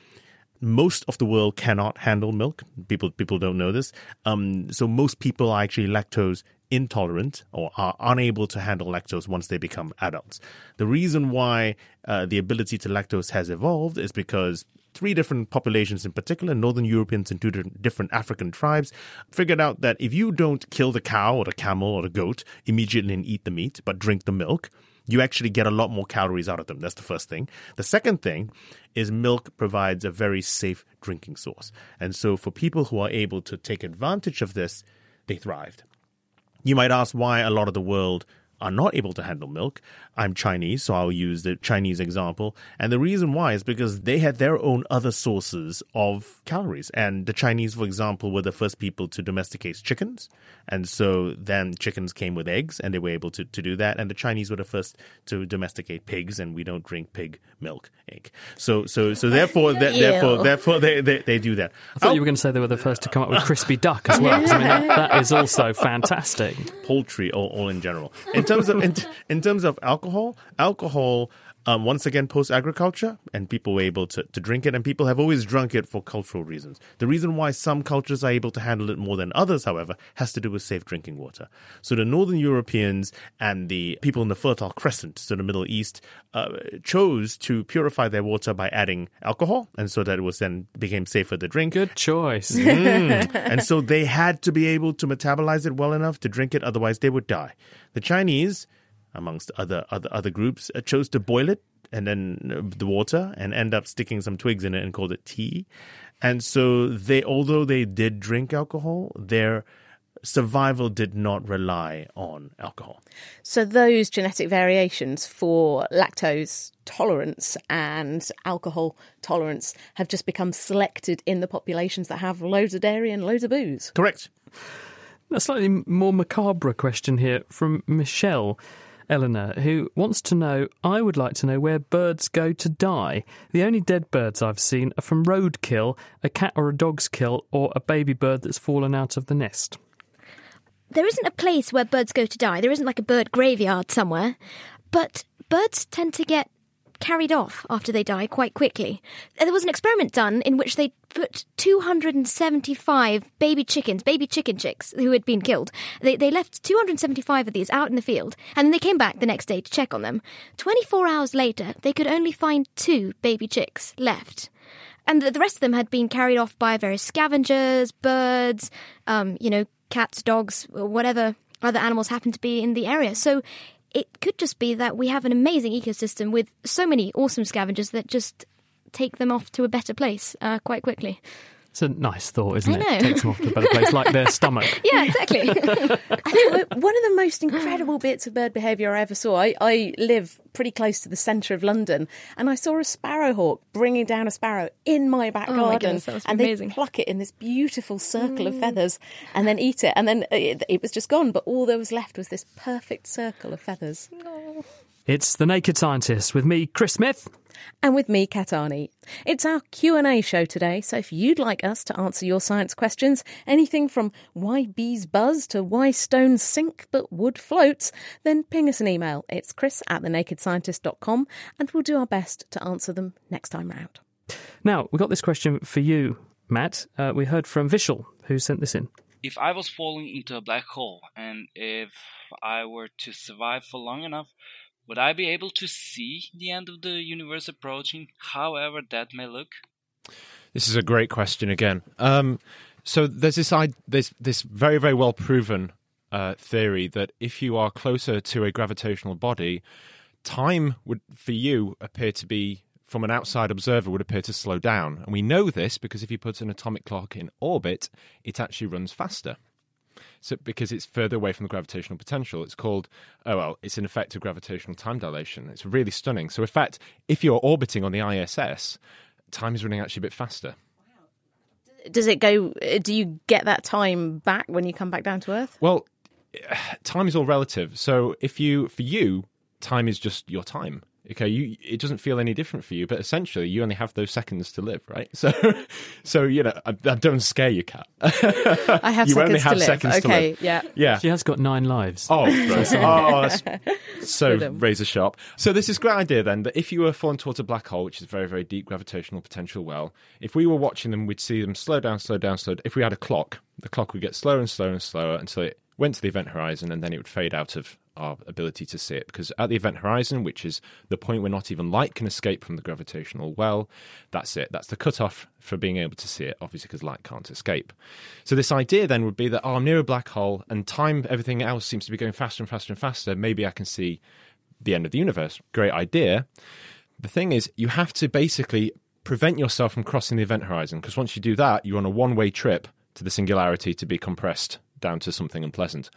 most of the world cannot handle milk. People people don't know this. Um, so most people are actually lactose intolerant or are unable to handle lactose once they become adults. The reason why uh, the ability to lactose has evolved is because three different populations in particular, Northern Europeans and two different African tribes, figured out that if you don't kill the cow or the camel or the goat immediately and eat the meat, but drink the milk, you actually get a lot more calories out of them. That's the first thing. The second thing is milk provides a very safe drinking source. And so for people who are able to take advantage of this, they thrived. You might ask why a lot of the world are not able to handle milk. I'm Chinese, so I'll use the Chinese example. And the reason why is because they had their own other sources of calories. And the Chinese, for example, were the first people to domesticate chickens. And so then chickens came with eggs, and they were able to, to do that. And the Chinese were the first to domesticate pigs, and we don't drink pig milk egg. So so so therefore th- therefore therefore they, they, they do that. I thought you were going to say they were the first to come up with crispy duck as well. I mean, that, that is also fantastic. Poultry, all, all in general. In terms of in, in terms of alcohol, alcohol. Um, once again, post agriculture, and people were able to, to drink it, and people have always drunk it for cultural reasons. The reason why some cultures are able to handle it more than others, however, has to do with safe drinking water. So the Northern Europeans and the people in the Fertile Crescent, so the Middle East, uh, chose to purify their water by adding alcohol, and so that it was then became safer to drink. Good choice. Mm. and so they had to be able to metabolize it well enough to drink it, otherwise they would die. The Chinese amongst other other other groups, uh, chose to boil it and then uh, the water and end up sticking some twigs in it and called it tea. And so they, although they did drink alcohol, their survival did not rely on alcohol. So those genetic variations for lactose tolerance and alcohol tolerance have just become selected in the populations that have loads of dairy and loads of booze. Correct. A slightly more macabre question here from Michelle. Eleanor, who wants to know I would like to know where birds go to die. The only dead birds I've seen are from roadkill, a cat or a dog's kill, or a baby bird that's fallen out of the nest. There isn't a place where birds go to die. There isn't like a bird graveyard somewhere. But birds tend to get carried off after they die quite quickly. There was an experiment done in which they put 275 baby chickens, baby chicken chicks who had been killed. They, they left 275 of these out in the field and then they came back the next day to check on them. 24 hours later, they could only find two baby chicks left. And the rest of them had been carried off by various scavengers, birds, um, you know, cats, dogs, whatever other animals happened to be in the area. So it could just be that we have an amazing ecosystem with so many awesome scavengers that just take them off to a better place uh, quite quickly. It's a nice thought, isn't I it? Takes them off to a better place, like their stomach. Yeah, exactly. I think one of the most incredible bits of bird behaviour I ever saw. I, I live pretty close to the centre of London, and I saw a sparrowhawk bringing down a sparrow in my back Oh my garden, goodness, that must be and amazing. they pluck it in this beautiful circle of mm. feathers, and then eat it, and then it, it was just gone. But all there was left was this perfect circle of feathers. It's The Naked Scientist with me, Chris Smith. and with me, Kat Katani. It's our Q&A show today, so if you'd like us to answer your science questions, anything from why bees buzz to why stones sink but wood floats, then ping us an email. It's chris at thenakedscientist.com and we'll do our best to answer them next time round. Now, we got this question for you, Matt. Uh, we heard from Vishal, who sent this in. if I was falling into a black hole and if I were to survive for long enough, would I be able to see the end of the universe approaching, however that may look? This is a great question again. Um, so there's this this this very very well proven uh, theory that if you are closer to a gravitational body, time would for you appear to be from an outside observer would appear to slow down. And we know this because if you put an atomic clock in orbit, it actually runs faster. So because it's further away from the gravitational potential, it's called oh well, it's an effect of gravitational time dilation. It's really stunning. So in fact, if you're orbiting on the ISS, time is running actually a bit faster. Does it go? Uh, do you get that time back when you come back down to Earth? Well, time is all relative. So if you, for you, time is just your time okay you it doesn't feel any different for you but essentially you only have those seconds to live right so so you know I, I don't scare you cat i have you seconds only have to live seconds okay to live. yeah yeah She has got nine lives. Oh, right. oh, that's so razor sharp. So this is a great idea then that if you were falling towards a black hole, which is a very, very deep gravitational potential well, if we were watching them, we'd see them slow down, slow down, slow. If we had a clock, the clock would get slower and slower and slower until it went to the event horizon, and then it would fade out of our ability to see it. Because at the event horizon, which is the point where not even light can escape from the gravitational well, that's it. That's the cutoff for being able to see it, obviously, because light can't escape. So this idea then would be that oh, I'm near a black hole, and time, everything else seems to be going faster and faster and faster. Maybe I can see the end of the universe. Great idea. The thing is, you have to basically prevent yourself from crossing the event horizon because once you do that, you're on a one way trip to the singularity to be compressed down to something unpleasant.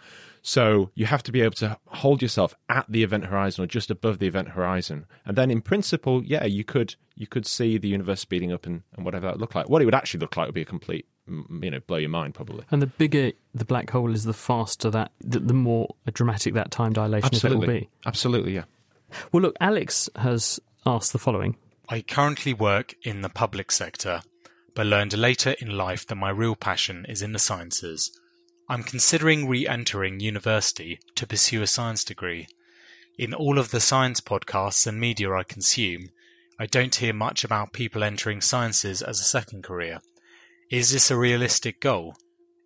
So you have to be able to hold yourself at the event horizon or just above the event horizon. And then in principle, yeah, you could you could see the universe speeding up and, and whatever that looked like. What it would actually look like would be a complete you know, blow your mind probably. And the bigger the black hole is, the faster that, the, the more dramatic that time dilation effect will Absolutely. be. Absolutely, yeah. Well, look, Alex has asked the following. I currently work in the public sector, but learned later in life that my real passion is in the sciences. I'm considering re entering university to pursue a science degree. In all of the science podcasts and media I consume, I don't hear much about people entering sciences as a second career. Is this a realistic goal?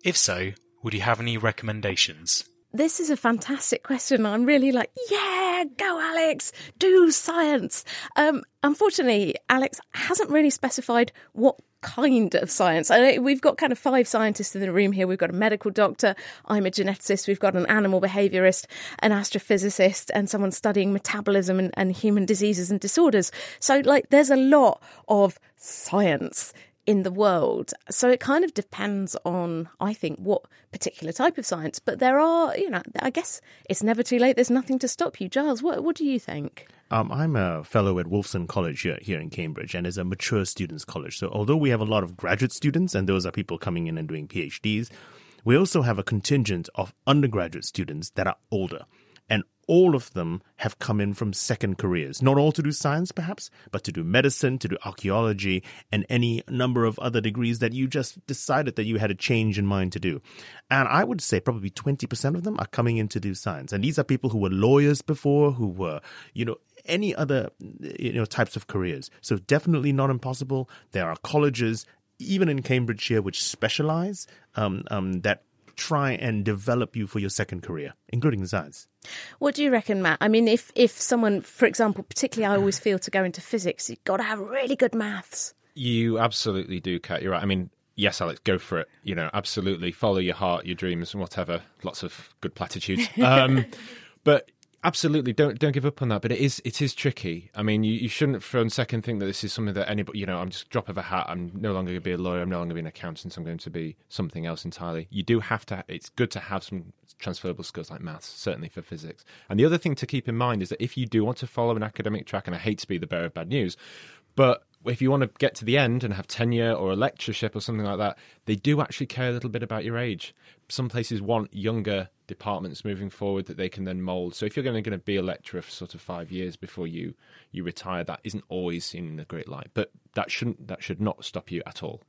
If so, would you have any recommendations? This is a fantastic question. I'm really like, yeah, go, Alex, do science. Um, unfortunately, Alex hasn't really specified what kind of science. I know uh, we've got kind of five scientists in the room here. We've got a medical doctor, I'm a geneticist, we've got an animal behaviorist, an astrophysicist, and someone studying metabolism and, and human diseases and disorders. So, like, there's a lot of science in the world. So it kind of depends on, I think, what particular type of science. But there are, you know, I guess it's never too late. There's nothing to stop you. Giles, what, what do you think? Um, I'm a fellow at Wolfson College here, here in Cambridge, and it's a mature students' college. So, although we have a lot of graduate students, and those are people coming in and doing PhDs, we also have a contingent of undergraduate students that are older. All of them have come in from second careers. Not all to do science, perhaps, but to do medicine, to do archaeology, and any number of other degrees that you just decided that you had a change in mind to do. And I would say probably 20% of them are coming in to do science. And these are people who were lawyers before, who were, you know, any other you know types of careers. So definitely not impossible. There are colleges, even in Cambridgeshire, which specialize um, um, that try and develop you for your second career, including the science. What do you reckon, Matt? I mean, if if someone, for example, particularly I always feel to go into physics, you've got to have really good maths. You absolutely do, Kat. You're right. I mean, yes, Alex, go for it. You know, absolutely follow your heart, your dreams, and whatever. Lots of good platitudes. Um, but absolutely, don't don't give up on that. But it is it is tricky. I mean, you, you shouldn't for a second think that this is something that anybody. You know, I'm just drop of a hat. I'm no longer going to be a lawyer. I'm no longer going to be an accountant. I'm going to be something else entirely. You do have to. It's good to have some transferable skills like maths, certainly for physics. And the other thing to keep in mind is that if you do want to follow an academic track, and I hate to be the bearer of bad news, but if you want to get to the end and have tenure or a lectureship or something like that, they do actually care a little bit about your age. Some places want younger departments moving forward that they can then mould. So if you're going to, be a lecturer for sort of five years before you you retire, that isn't always seen in a great light. But that shouldn't that should not stop you at all.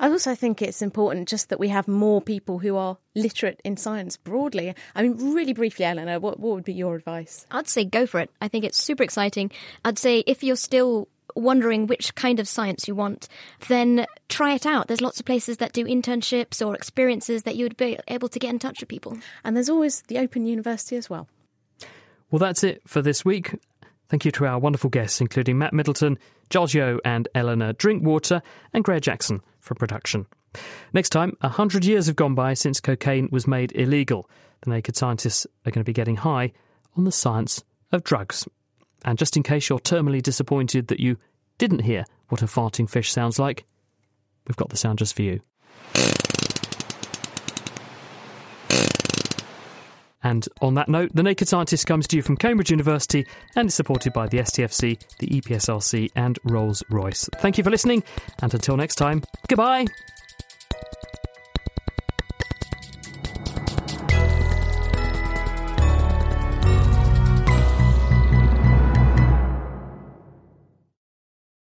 I also think it's important just that we have more people who are literate in science broadly. I mean, really briefly, Eleanor, what, what would be your advice? I'd say go for it. I think it's super exciting. I'd say if you're still wondering which kind of science you want, then try it out. There's lots of places that do internships or experiences that you would be able to get in touch with people. And there's always the Open University as well. Well, that's it for this week. Thank you to our wonderful guests, including Matt Middleton, Giles Yeo and Eleanor Drinkwater, and Greer Jackson for production. Next time, a hundred years have gone by since cocaine was made illegal. The naked scientists are going to be getting high on the science of drugs. And just in case you're terminally disappointed that you didn't hear what a farting fish sounds like, we've got the sound just for you. And on that note, The Naked Scientist comes to you from Cambridge University and is supported by the STFC, the EPSRC, and Rolls Royce. Thank you for listening, and until next time, goodbye.